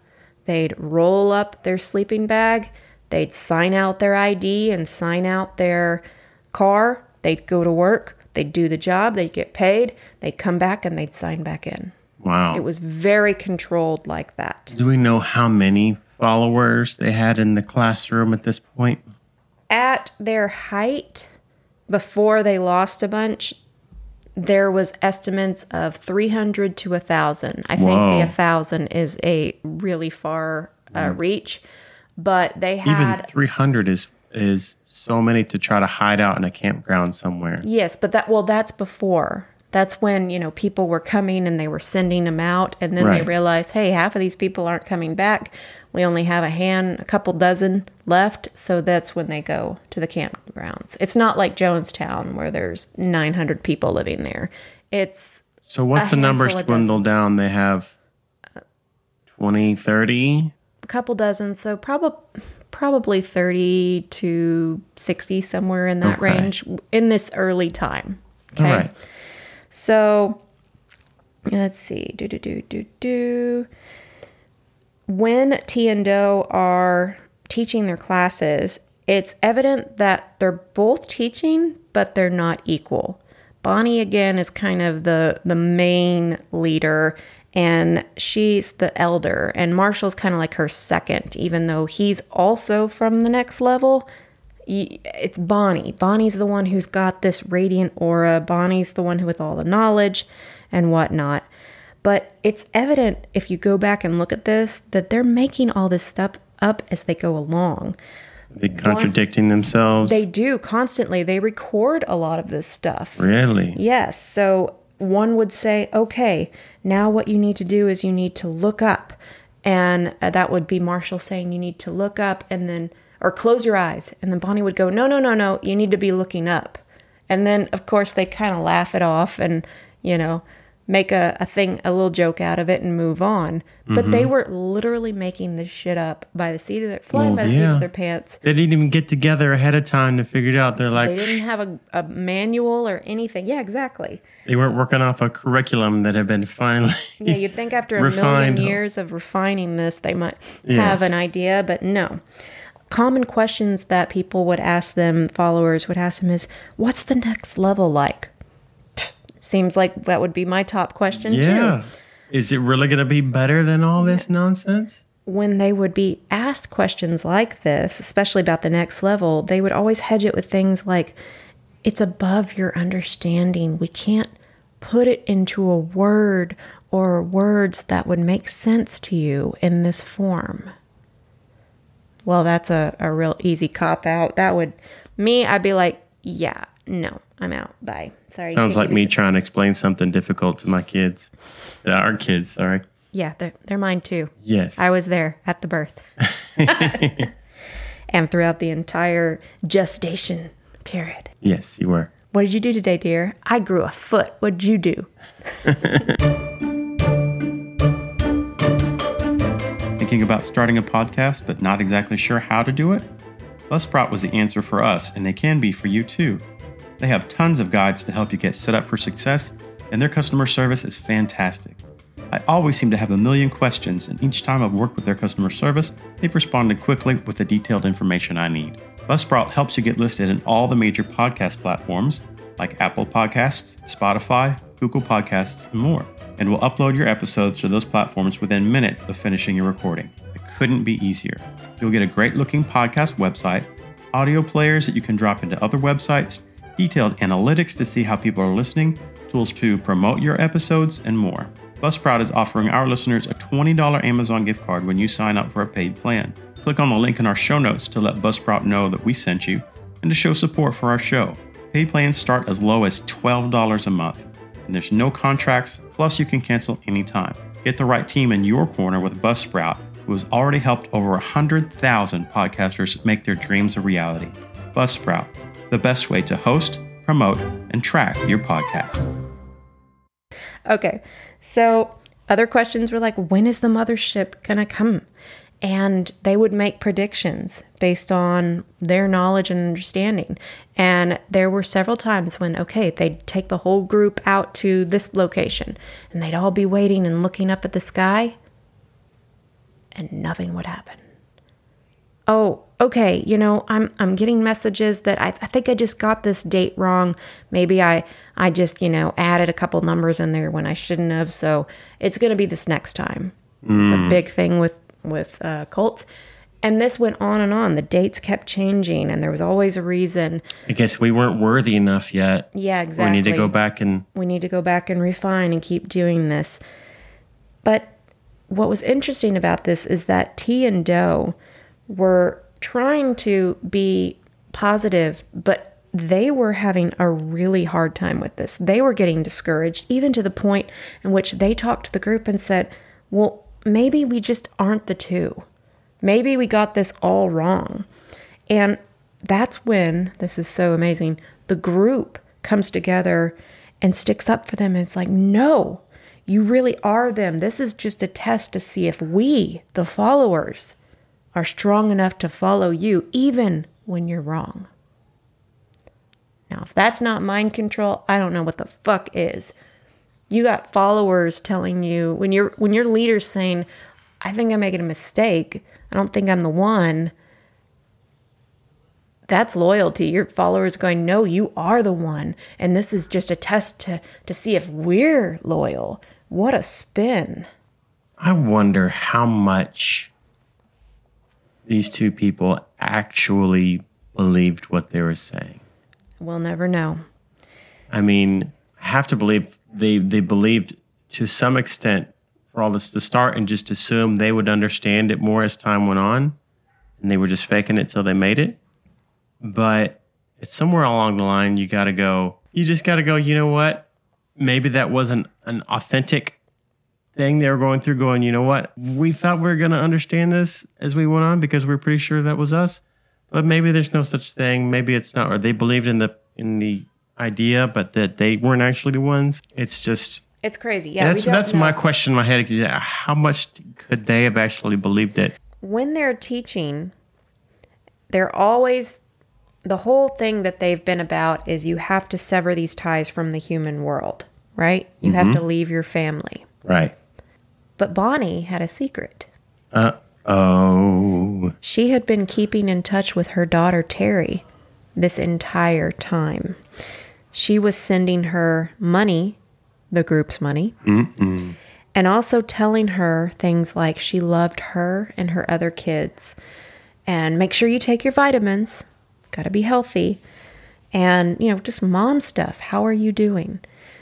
they'd roll up their sleeping bag, they'd sign out their ID and sign out their car, they'd go to work, they'd do the job, they'd get paid, they'd come back and they'd sign back in. Wow. It was very controlled like that. Do we know how many followers they had in the classroom at this point? At their height, before they lost a bunch, there was estimates of 300 to 1000 i think Whoa. the 1000 is a really far uh, reach but they had Even 300 is is so many to try to hide out in a campground somewhere. Yes, but that well, that's before. That's when you know people were coming and they were sending them out, and then they Right. realized, hey, half of these people aren't coming back. We only have a hand, a couple dozen left, so that's when they go to the campgrounds. It's not like Jonestown where there's 900 people living there. It's So what's the numbers dwindle down? They have 20, 30? a couple dozen, so probably probably 30 to 60 somewhere in that Okay. range in this early time. Okay. So let's see. Do do do do do. When T and Do are teaching their classes, it's evident that they're both teaching, but they're not equal. Bonnie again is kind of the the main leader and she's the elder and Marshall's kind of like her second even though he's also from the next level it's Bonnie. Bonnie's the one who's got this radiant aura. Bonnie's the one who with all the knowledge and whatnot. But it's evident if you go back and look at this that they're making all this stuff up as they go along. They contradicting themselves? They do constantly. They record a lot of this stuff. really? Yes. So one would say, okay, now what you need to do is you need to look up. And uh, that would be Marshall saying, you need to look up and then, or close your eyes. And then Bonnie would go, no, no, no, no, you need to be looking up. And then, of course, they kind of laugh it off and, you know, make a, a thing, a little joke out of it and move on. But they mm-hmm. were literally making this shit up by the seat of their, flying Well, by the seat of their pants. They didn't even get together ahead of time to figure it out. They're like, They didn't have a, a manual or anything. Yeah, exactly. they weren't working off a curriculum that had been finally. [LAUGHS] Yeah, you'd think after a Refined. million years of refining this, they might Yes. have an idea, but no. Common questions that people would ask them, followers would ask them, is what's the next level like? Seems like that would be my top question, yeah. too. Is it really going to be better than all this nonsense? When they would be asked questions like this, especially about the next level, they would always hedge it with things like, it's above your understanding. We can't put it into a word or words that would make sense to you in this form. Well, that's a, a real easy cop out. That would, me, I'd be like, yeah, no, I'm out. Bye. Sorry. Sounds like me trying to explain something difficult to my kids. Uh, our kids, sorry. Yeah, they're, they're mine too. Yes. I was there at the birth [LAUGHS] and throughout the entire gestation period. yes, you were. What did you do today, dear? I grew a foot. What did you do? [LAUGHS] Thinking about starting a podcast but not exactly sure how to do it? Buzzsprout was the answer for us, and they can be for you too. They have tons of guides to help you get set up for success, and their customer service is fantastic. I always seem to have a million questions, and each time I've worked with their customer service, they've responded quickly with the detailed information I need. Buzzsprout helps you get listed in all the major podcast platforms like Apple Podcasts, Spotify, Google Podcasts, and more, and will upload your episodes to those platforms within minutes of finishing your recording. It couldn't be easier. You'll get a great looking podcast website, audio players that you can drop into other websites, detailed analytics to see how people are listening, tools to promote your episodes, and more. Buzzsprout is offering our listeners a $20 Amazon gift card when you sign up for a paid plan. Click on the link in our show notes to let Buzzsprout know that we sent you and to show support for our show. Paid plans start as low as $12 a month, and there's no contracts, plus, you can cancel anytime. Get the right team in your corner with Buzzsprout, who has already helped over 100,000 podcasters make their dreams a reality. Buzzsprout, the best way to host, promote, and track your podcast. Okay. So other questions were like, when is the mothership going to come? And they would make predictions based on their knowledge and understanding. And there were several times when, okay, they'd take the whole group out to this location and they'd all be waiting and looking up at the sky and nothing would happen. Oh, okay, you know, I'm I'm getting messages that I, I think I just got this date wrong. Maybe I I just, you know, added a couple numbers in there when I shouldn't have. So it's going to be this next time. It's a mm. big thing with with uh, cults. And this went on and on. The dates kept changing, and there was always a reason. I guess we weren't worthy enough yet. Yeah, exactly. We need to go back and we need to go back and refine and keep doing this. But what was interesting about this is that T and Doe were trying to be positive, but they were having a really hard time with this. They were getting discouraged, even to the point in which they talked to the group and said, Well, maybe we just aren't the two. Maybe we got this all wrong. And that's when, this is so amazing, the group comes together and sticks up for them. And it's like, no, you really are them. This is just a test to see if we, the followers, are strong enough to follow you, even when you're wrong. Now, if that's not mind control, I don't know what the fuck is. You got followers telling you when you're when your leader's saying, "I think I'm making a mistake. I don't think I'm the one." That's loyalty. Your followers going, "No, you are the one." And this is just a test to to see if we're loyal. What a spin. I wonder how much these two people actually believed what they were saying. We'll never know. I mean, I have to believe they they believed to some extent for all this to start and just assume they would understand it more as time went on, and they were just faking it till they made it. But it's somewhere along the line you got to go. You just got to go. You know what? Maybe that wasn't an authentic thing they were going through. Going, you know what? We thought we were going to understand this as we went on because we are pretty sure that was us. But maybe there's no such thing. Maybe it's not. Or they believed in the in the idea, but that they weren't actually the ones. It's just It's crazy. Yeah, that's that's my question in my head. How much could they have actually believed it? when they're teaching, they're always the whole thing that they've been about is you have to sever these ties from the human world, right? You have to leave your family. Right. But Bonnie had a secret. Uh oh. She had been keeping in touch with her daughter Terry this entire time. She was sending her money, the group's money, mm-hmm. and also telling her things like she loved her and her other kids. And make sure you take your vitamins, got to be healthy. And, you know, just mom stuff. How are you doing?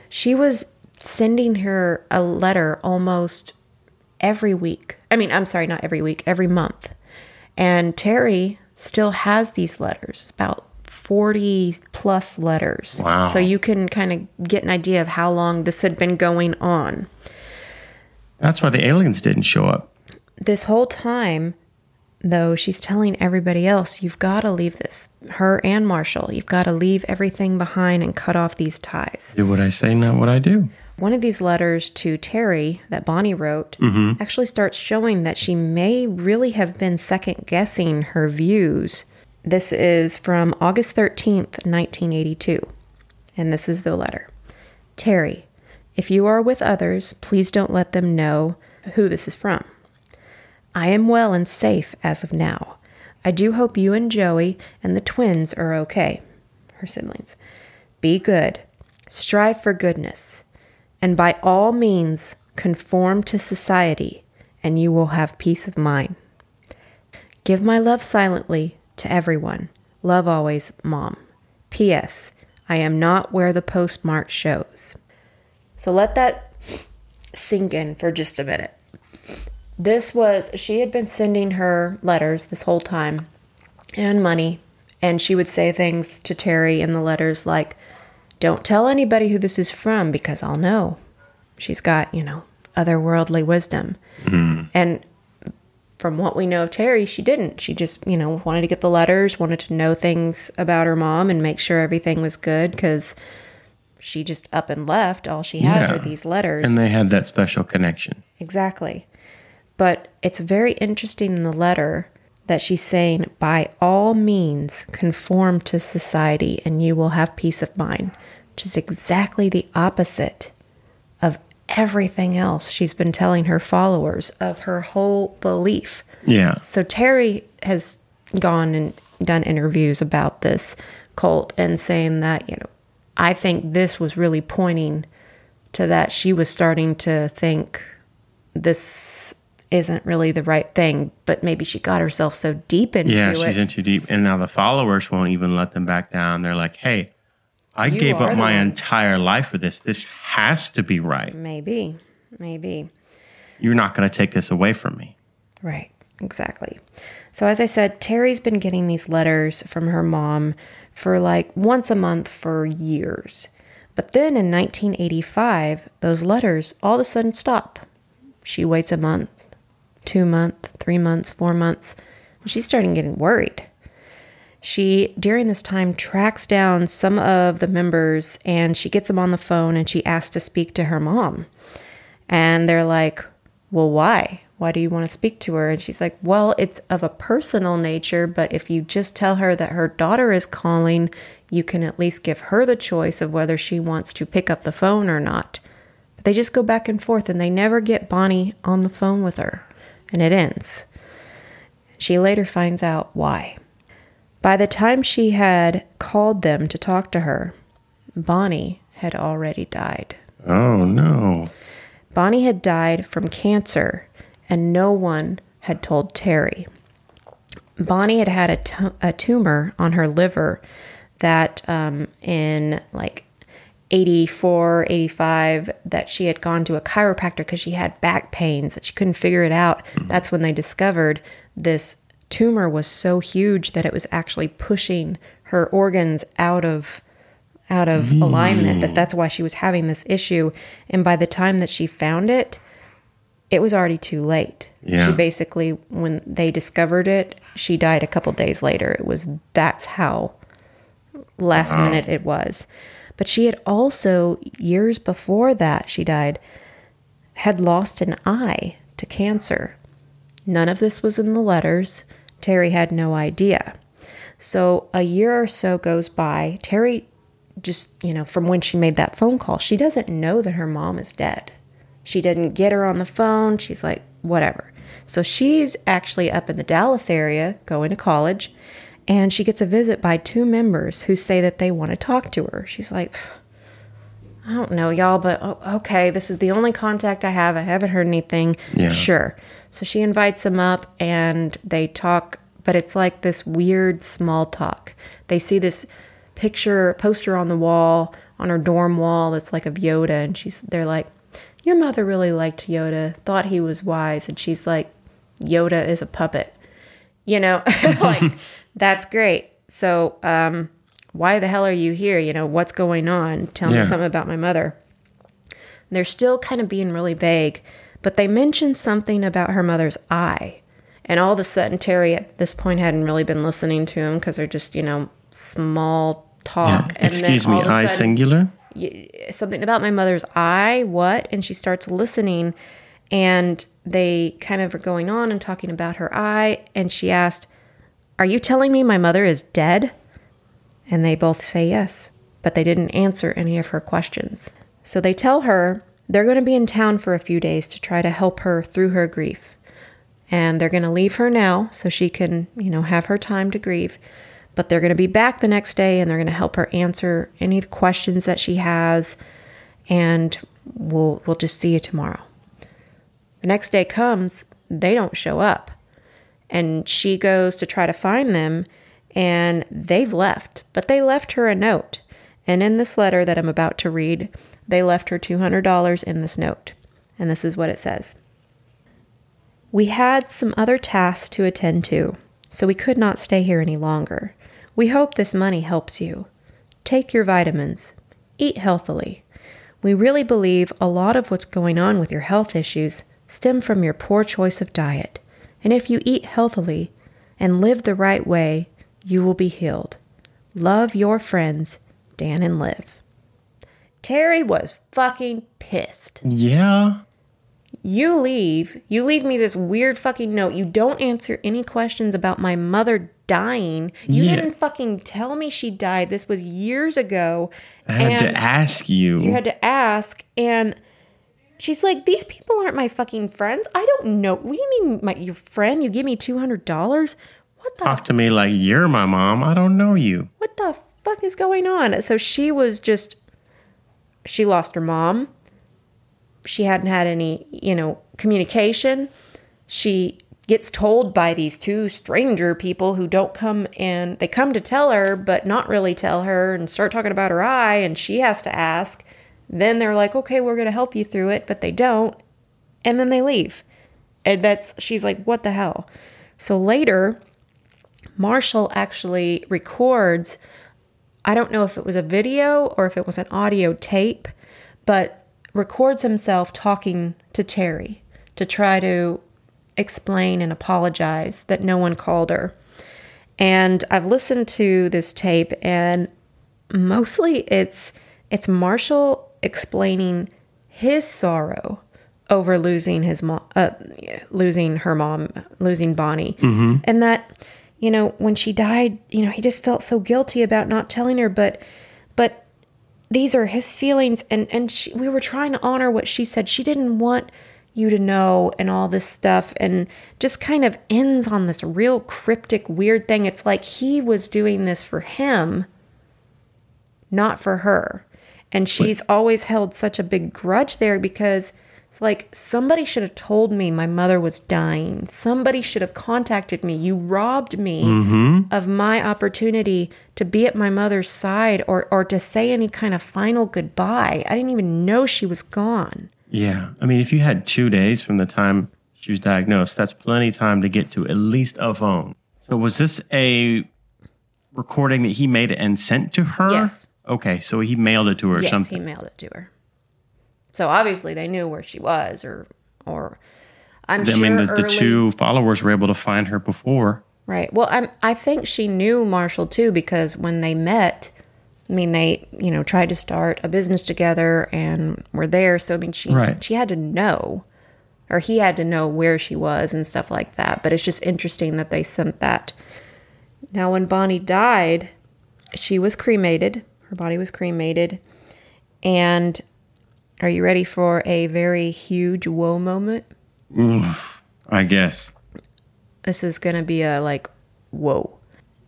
She was sending her a letter almost every week. I mean, I'm sorry, not every week, every month. And Terry still has these letters, about 40 plus letters. Wow. So you can kind of get an idea of how long this had been going on. That's why the aliens didn't show up. This whole time, though, she's telling everybody else, you've got to leave this. Her and Marshall, you've got to leave everything behind and cut off these ties. Do what I say, not what I do. One of these letters to Terry that Bonnie wrote mm-hmm. actually starts showing that she may really have been second guessing her views. This is from August 13th, 1982. And this is the letter Terry, if you are with others, please don't let them know who this is from. I am well and safe as of now. I do hope you and Joey and the twins are okay, her siblings. Be good. Strive for goodness. And by all means, conform to society, and you will have peace of mind. Give my love silently to everyone. Love always, Mom. P.S. I am not where the postmark shows. So let that sink in for just a minute. This was, she had been sending her letters this whole time and money. And she would say things to Terry in the letters like, Don't tell anybody who this is from because I'll know. She's got, you know, otherworldly wisdom. Hmm. And from what we know of Terry, she didn't. She just, you know, wanted to get the letters, wanted to know things about her mom and make sure everything was good because she just up and left. All she has Yeah. are these letters. And they had that special connection. Exactly. But it's very interesting in the letter that she's saying, by all means, conform to society and you will have peace of mind, which is exactly the opposite everything else she's been telling her followers of her whole belief. Yeah. So Terry has gone and done interviews about this cult and saying that, you know, I think this was really pointing to that she was starting to think this isn't really the right thing, but maybe she got herself so deep into Yeah, it. she's in too deep. And now the followers won't even let them back down. They're like, hey, I You gave up my ones. entire life for this. This has to be right. maybe, maybe. You're not going to take this away from me. Right, exactly. So, as I said, Terry's been getting these letters from her mom for like once a month for years. But then in 1985, those letters all of a sudden stop. She waits a month, two months, three months, four months, and she's starting getting worried. She, during this time, tracks down some of the members and she gets them on the phone and she asks to speak to her mom. And they're like, Well, why? Why do you want to speak to her? And she's like, Well, it's of a personal nature, but if you just tell her that her daughter is calling, you can at least give her the choice of whether she wants to pick up the phone or not. But they just go back and forth and they never get Bonnie on the phone with her. And it ends. She later finds out why. By the time she had called them to talk to her, Bonnie had already died. Oh, no. Bonnie had died from cancer, and no one had told Terry. Bonnie had had a, a tumor on her liver that um, in like 84, 85, that she had gone to a chiropractor because she had back pains that she couldn't figure it out. That's when they discovered this tumor was so huge that it was actually pushing her organs out of out of alignment that that's why she was having this issue. And by the time that she found it it was already too late. Yeah. she basically when they discovered it she died a couple days later. It was that's how last minute it was. But she had also years before that she died had lost an eye to cancer. None of this was in the letters terry had no idea so a year or so goes by terry just, you know, from when she made that phone call, she doesn't know that her mom is dead. She didn't get her on the phone. She's like, whatever. So she's actually up in the Dallas area going to college, and she gets a visit by two members who say that they want to talk to her. She's like, I don't know, y'all, but okay, this is the only contact I have. I haven't heard anything. Yeah. Sure. So she invites him up and they talk, but it's like this weird small talk. They see this picture poster on the wall on her dorm wall that's like of Yoda and she's they're like your mother really liked Yoda thought he was wise and she's like Yoda is a puppet you know? [LAUGHS] Like [LAUGHS] that's great. So um why the hell are you here? You know what's going on? Tell Yeah. me something about my mother. They're still kind of being really vague but they mentioned something about her mother's eye. And all of a sudden terry at this point hadn't really been listening to him because they're just you know small talk. Yeah. Excuse me, all of a I sudden- singular? something about my mother's eye what? And she starts listening and they kind of are going on and talking about her eye and she asked are you telling me my mother is dead? And they both say yes but they didn't answer any of her questions. So they tell her they're going to be in town for a few days to try to help her through her grief. And they're going to leave her now so she can you know have her time to grieve. But they're going to be back the next day and they're going to help her answer any questions that she has. And we'll we'll just see you tomorrow. The next day comes they don't show up. And she goes to try to find them and they've left but they left her a note. And in this letter that i'm about to read they left her $200 in this note and this is what it says We had some other tasks to attend to, so we could not stay here any longer. We hope this money helps you. Take your vitamins. Eat healthily. We really believe a lot of what's going on with your health issues stem from your poor choice of diet. And if you eat healthily and live the right way, you will be healed. Love your friends, Dan and Liv. Terry was fucking pissed. Yeah. You leave. You leave me this weird fucking note. You don't answer any questions about my mother dying. You Yeah. didn't fucking tell me she died. This was years ago. I had to ask you. You had to ask. And she's like, These people aren't my fucking friends. I don't know. What do you mean, my, your friend? You give me $200? What the Talk to me like you're my mom. I don't know you. what the fuck is going on? So she was just, she lost her mom. She hadn't had any, you know, communication. She gets told by these two stranger people who don't come and they come to tell her, but not really tell her and start talking about her eye, and she has to ask. Then they're like, okay, we're going to help you through it, but they don't. And then they leave. And that's, she's like, what the hell? So later, Marshall actually records, I don't know if it was a video or if it was an audio tape, but records himself talking to Terry to try to explain and apologize that no one called her. And I've listened to this tape and mostly it's it's Marshall explaining his sorrow over losing his mom, uh, losing her mom, losing Bonnie, and that you know when she died, you know he just felt so guilty about not telling her, but but these are his feelings, and and she, we were trying to honor what she said. She didn't want you to know and all this stuff and just kind of ends on this real cryptic weird thing it's like he was doing this for him not for her. And she's always held such a big grudge there because it's like somebody should have told me my mother was dying. Somebody should have contacted me. You robbed me mm-hmm. of my opportunity to be at my mother's side or, or to say any kind of final goodbye. I didn't even know she was gone. Yeah. I mean, if you had two days from the time she was diagnosed, that's plenty of time to get to at least a phone. So was this a recording that he made and sent to her? Yes. Okay, so he mailed it to her or yes, something. he mailed it to her. So obviously they knew where she was or or I'm I sure mean, the, the two followers were able to find her before. Right. Well, I'm, I think she knew Marshall too because when they met, I mean, they you know tried to start a business together and were there. So I mean, she Right. she had to know, or he had to know where she was and stuff like that. But it's just interesting that they sent that. Now, when Bonnie died, she was cremated. Her body was cremated, and are you ready for a very huge woe moment? I guess. this is going to be a like, whoa.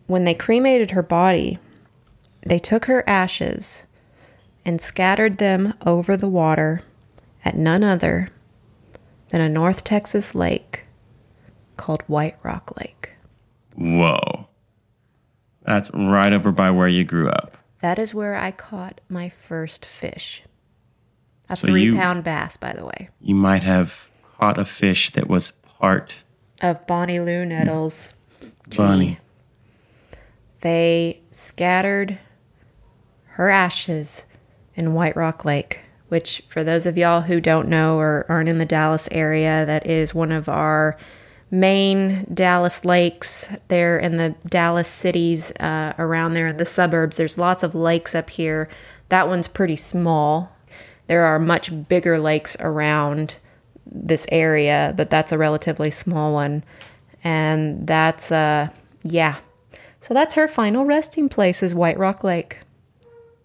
When they cremated her body, they took her ashes and scattered them over the water at none other than a North Texas lake called White Rock Lake. Whoa. That's right over by where you grew up. That is where I caught my first fish. A So three you- pound bass, by the way, You might have caught a fish that was part of Bonnie Lou Nettles. bunny. they scattered her ashes in White Rock Lake, which, for those of y'all who don't know or aren't in the Dallas area, that is one of our main Dallas lakes. There in the Dallas cities uh, around there in the suburbs, there's lots of lakes up here. That one's pretty small. There are much bigger lakes around this area, but that's a relatively small one. And that's, uh, yeah. So that's her final resting place is White Rock Lake.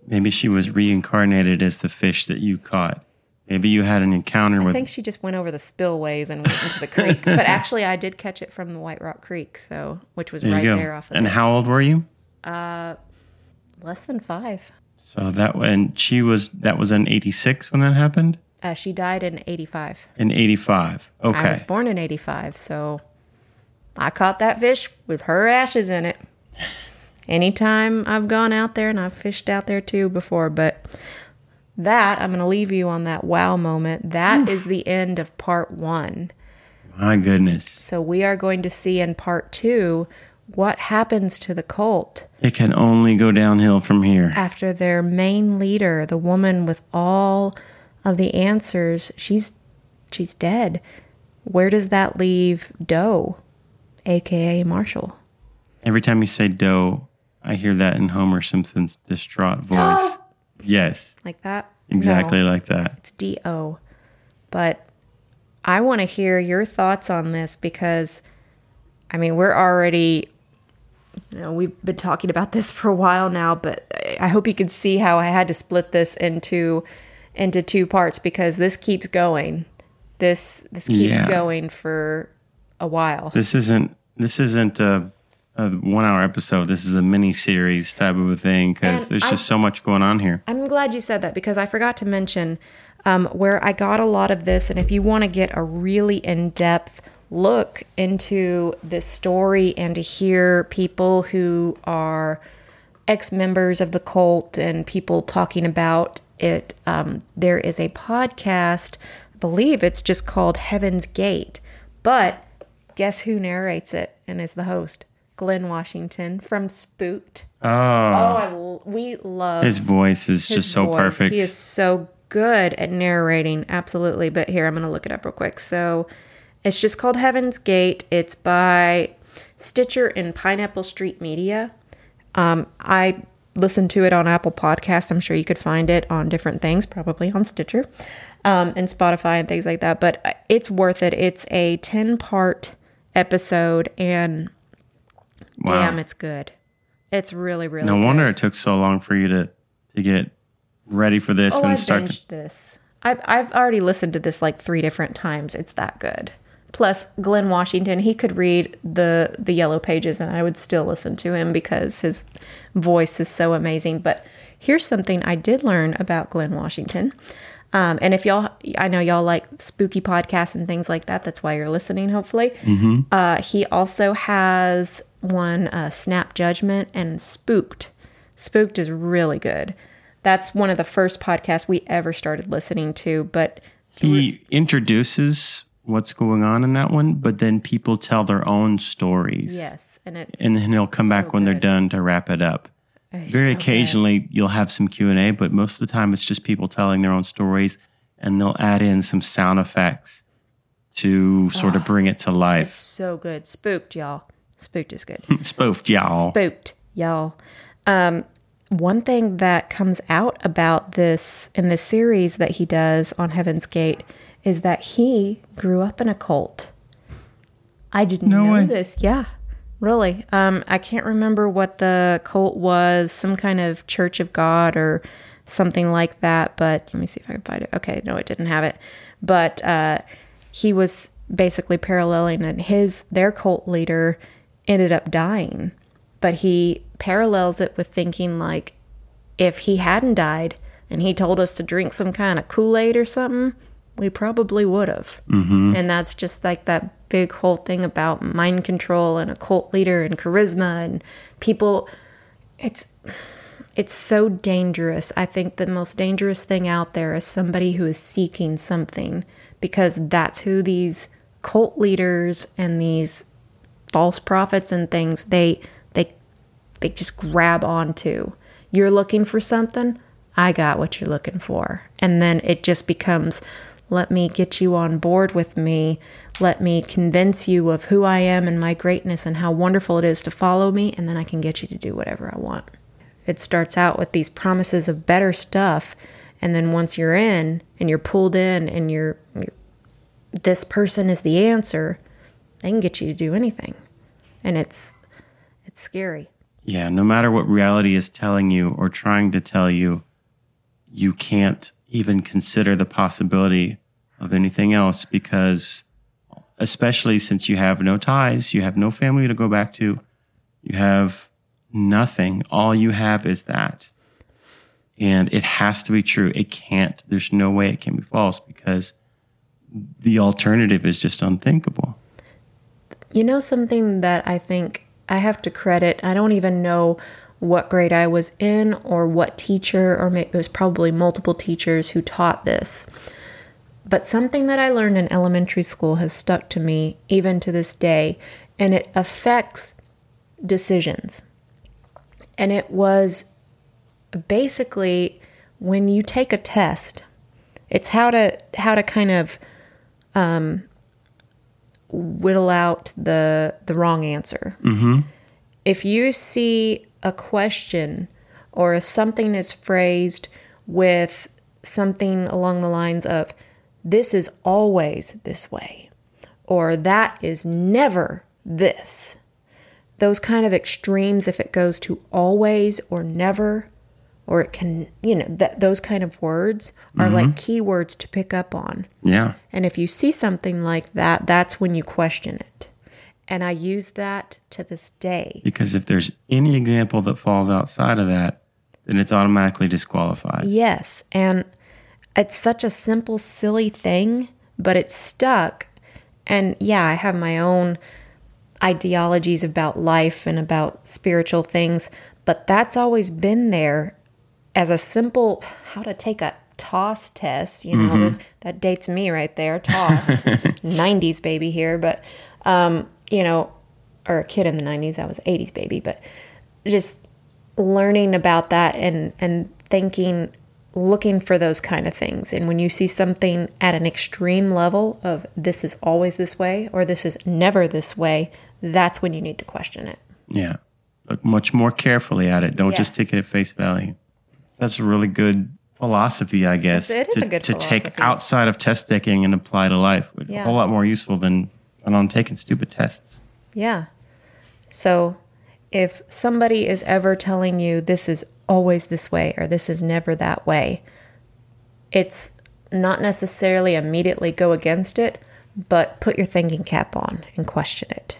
Maybe she was reincarnated as the fish that you caught. Maybe you had an encounter I with. I think she just went over the spillways and went into the creek. [LAUGHS] But actually, I did catch it from the White Rock Creek, so which was There right there off of and how old were you? Uh, less than five. So that when she was that was in '86 when that happened. Uh, she died in '85. In '85. okay. I was born in '85, so I caught that fish with her ashes in it. Anytime I've gone out there, and I've fished out there too before, but that I'm going to leave you on that wow moment. That is the end of part one. My goodness. So we are going to see in part two what happens to the cult It can only go downhill from here. after their main leader, the woman with all of the answers, she's she's dead. Where does that leave Doe, aka Marshall? Every time you say doe, I hear that in Homer Simpson's distraught voice. [GASPS] Yes, Like that? exactly No, like that. it's D O. But I want to hear your thoughts on this because I mean, we're already you know, we've been talking about this for a while now, but I- hope you can see how I had to split this into into two parts because this keeps going. This this keeps Yeah. going for a while. This isn't this isn't a, a one hour episode. This is a mini series type of a thing because there's I- just so much going on here. I'm glad you said that because I forgot to mention um, where I got a lot of this. And if you want to get a really in depth look into this story and to hear people who are ex members of the cult and people talking about it, um, there is a podcast. I believe it's just called Heaven's Gate. But guess who narrates it and is the host? Glenn Washington from Spooked. Oh, Oh, I we love his voice is his just so voice. perfect. He is so good at narrating, absolutely. But here, I'm going to look it up real quick. So it's just called Heaven's Gate. It's by Stitcher and Pineapple Street Media. Um, I listened to it on Apple Podcast. I'm sure you could find it on different things, probably on Stitcher um, and Spotify and things like that. But it's worth it. It's a 10 part episode, and wow. damn, it's good. It's really, really no good. wonder it took so long for you to to get ready for this Oh, and I start. To, this. I've I've already listened to this like three different times. It's that good. Plus, Glenn Washington, he could read the the yellow pages, and I would still listen to him because his voice is so amazing. But here's something I did learn about Glenn Washington. Um, and if y'all, I know y'all like spooky podcasts and things like that. That's why you're listening, hopefully. Uh, he also has one, uh, Snap Judgment and Spooked. Spooked is really good. That's one of the first podcasts we ever started listening to. But he introduces what's going on in that one, but then people tell their own stories. yes, and it's and then he'll come back So when they're done to wrap it up. it's Very so good. occasionally, you'll have some Q and A, but most of the time, it's just people telling their own stories, and they'll add in some sound effects to sort of bring it to life. so good. Spooked, y'all. Spooked is good. [LAUGHS] spooked y'all. spooked, y'all. Um, one thing that comes out about this in this series that he does on Heaven's Gate is that he grew up in a cult. I didn't No know way. this. Yeah, really. Um, I can't remember what the cult was. Some kind of Church of God or something like that. But let me see if I can find it. Okay, no, it didn't have it. But uh, he was basically paralleling, and his their cult leader ended up dying. But he parallels it with thinking like, if he hadn't died and he told us to drink some kind of Kool Aid or something, we probably would have. Mm-hmm. And that's just like that big whole thing about mind control and a cult leader and charisma and people. It's it's so dangerous. I think the most dangerous thing out there is somebody who is seeking something because that's who these cult leaders and these false prophets and things they they they just grab onto. You're looking for something, I got what you're looking for. And then it just becomes let me get you on board with me. Let me convince you of who I am and my greatness and how wonderful it is to follow me, and then I can get you to do whatever I want. It starts out with these promises of better stuff, and then once you're in and you're pulled in and you're, you're this person is the answer, they can get you to do anything. And it's it's scary. Yeah, no matter what reality is telling you or trying to tell you, you can't even consider the possibility of anything else because, especially since you have no ties, you have no family to go back to, you have nothing. All you have is that. And it has to be true. It can't, there's no way it can be false because the alternative is just unthinkable. You know something that I think I have to credit. I don't even know what grade I was in or what teacher or maybe it was probably multiple teachers who taught this. But something that I learned in elementary school has stuck to me even to this day, and it affects decisions. And it was basically when you take a test, it's how to how to kind of um, whittle out the the wrong answer. Mm-hmm. If you see a question or if something is phrased with something along the lines of this is always this way or that is never this. Those kind of extremes if it goes to always or never or it can you know that those kind of words are like mm-hmm. keywords to pick up on. Yeah. and if you see something like that that's when you question it and i use that to this day Because if there's any example that falls outside of that, then it's automatically disqualified. Yes, and it's such a simple, silly thing, but it's stuck. And yeah, I have my own ideologies about life and about spiritual things, but that's always been there as a simple how to take a toss test. You know, this, that dates me right there. Toss, [LAUGHS] '90s baby here, but um, you know, or a kid in the '90s. I was '80s baby, but just learning about that and and thinking looking for those kind of things and when you see something at an extreme level of this is always this way or this is never this way that's when you need to question it Yeah. Look much more carefully at it. Don't just take it at face value. That's a really good philosophy, I guess. It's- to, a good to take outside of test taking and apply to life. Yeah. a whole lot more useful than, than on taking stupid tests. yeah so if somebody is ever telling you this is always this way or this is never that way it's not necessarily immediately go against it but put your thinking cap on and question it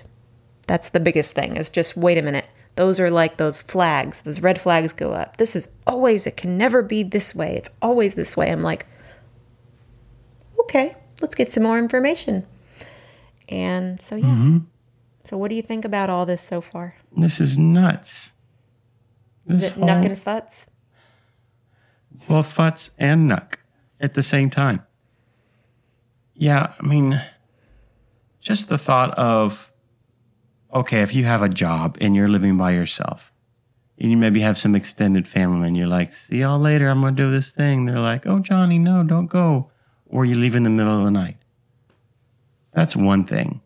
That's the biggest thing is just wait a minute. Those are like those flags. Those red flags go up. This is always, it can never be this way. It's always this way. I'm like, okay, let's get some more information. And so, yeah. Mm-hmm. So, what do you think about all this so far? This is nuts. Is This it Nuck and Futz? Well, futz and nuck at the same time. Yeah, I mean, just the thought of, okay, if you have a job and you're living by yourself, and you maybe have some extended family, and you're like, see y'all later, I'm gonna do this thing. They're like, oh, Johnny, no, don't go. Or you leave in the middle of the night. That's one thing.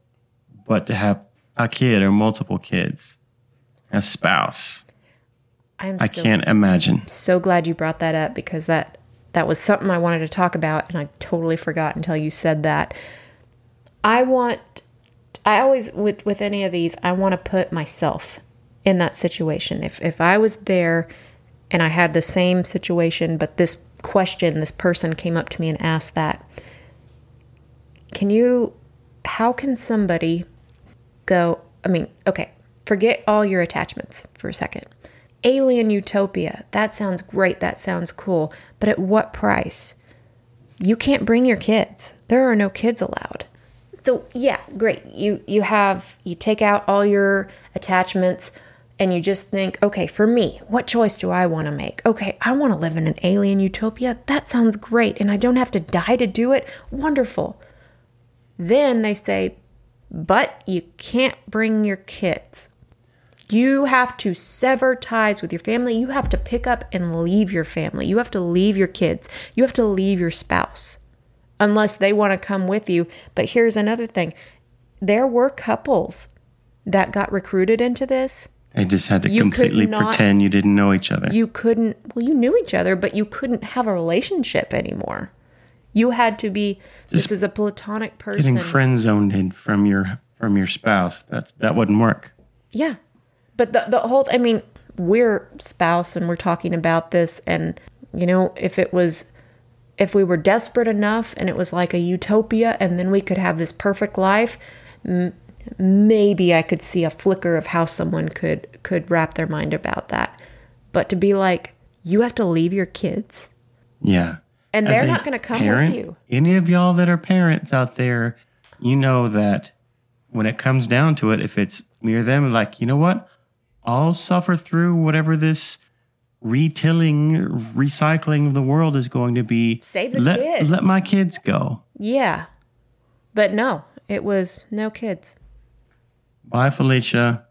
But to have a kid or multiple kids, a spouse, I'm I so, can't imagine. so glad you brought that up because that that was something I wanted to talk about and I totally forgot until you said that. I want I always with with any of these I want to put myself in that situation. If if I was there and I had the same situation but this question this person came up to me and asked that can you how can somebody go I mean, okay, forget all your attachments for a second. Alien utopia. That sounds great. That sounds cool. But at what price? You can't bring your kids. There are no kids allowed. So, yeah, great. You you have you take out all your attachments and you just think, "Okay, for me, what choice do I want to make? Okay, I want to live in an alien utopia. That sounds great and I don't have to die to do it. Wonderful." Then they say, "But you can't bring your kids." You have to sever ties with your family. You have to pick up and leave your family. You have to leave your kids. You have to leave your spouse unless they want to come with you. But here's another thing there were couples that got recruited into this. They just had to You completely not- pretend you didn't know each other. You couldn't, well, you knew each other, but you couldn't have a relationship anymore. You had to be, this is a platonic person. Getting friend zoned in from your from your spouse. That's that wouldn't work. Yeah. But the the whole I mean, we're spouse and we're talking about this and you know, if it was if we were desperate enough and it was like a utopia and then we could have this perfect life, m- maybe I could see a flicker of how someone could could wrap their mind about that. But to be like you have to leave your kids Yeah. And they're not going to come parent, with you. Any of y'all that are parents out there, you know that when it comes down to it, if it's me or them, like, you know what? I'll suffer through whatever this retilling, recycling of the world is going to be. Save the let, kid. Let my kids go. Yeah. But no, it was no kids. Bye, Felicia.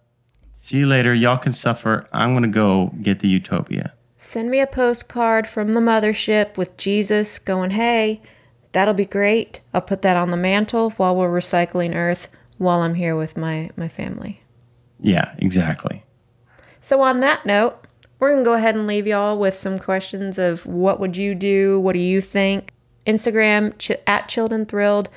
See you later. Y'all can suffer. I'm going to go get the Utopia. Send me a postcard from the mothership with Jesus going, hey, that'll be great. I'll put that on the mantle while we're recycling Earth while I'm here with my, my family. Yeah, exactly. So, on that note, we're going to go ahead and leave y'all with some questions of what would you do? What do you think? Instagram ch- at Chilled and Thrilled.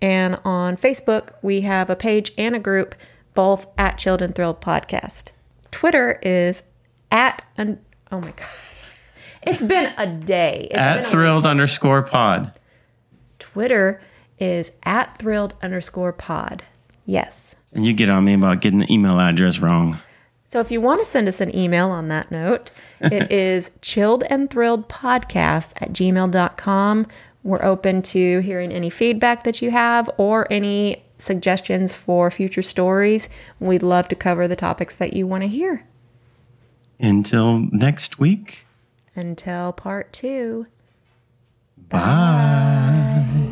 And on Facebook, we have a page and a group, both at Chilled and Thrilled Podcast. Twitter is at, un- oh my God. It's been a day. It's At been thrilled underscore pod. Twitter is at thrilled underscore pod. Yes. And you get on me about getting the email address wrong. So if you want to send us an email on that note, it [LAUGHS] is chilled and thrilled podcast at gmail.com. We're open to hearing any feedback that you have or any suggestions for future stories. We'd love to cover the topics that you want to hear. Until next week. Until part two. Bye.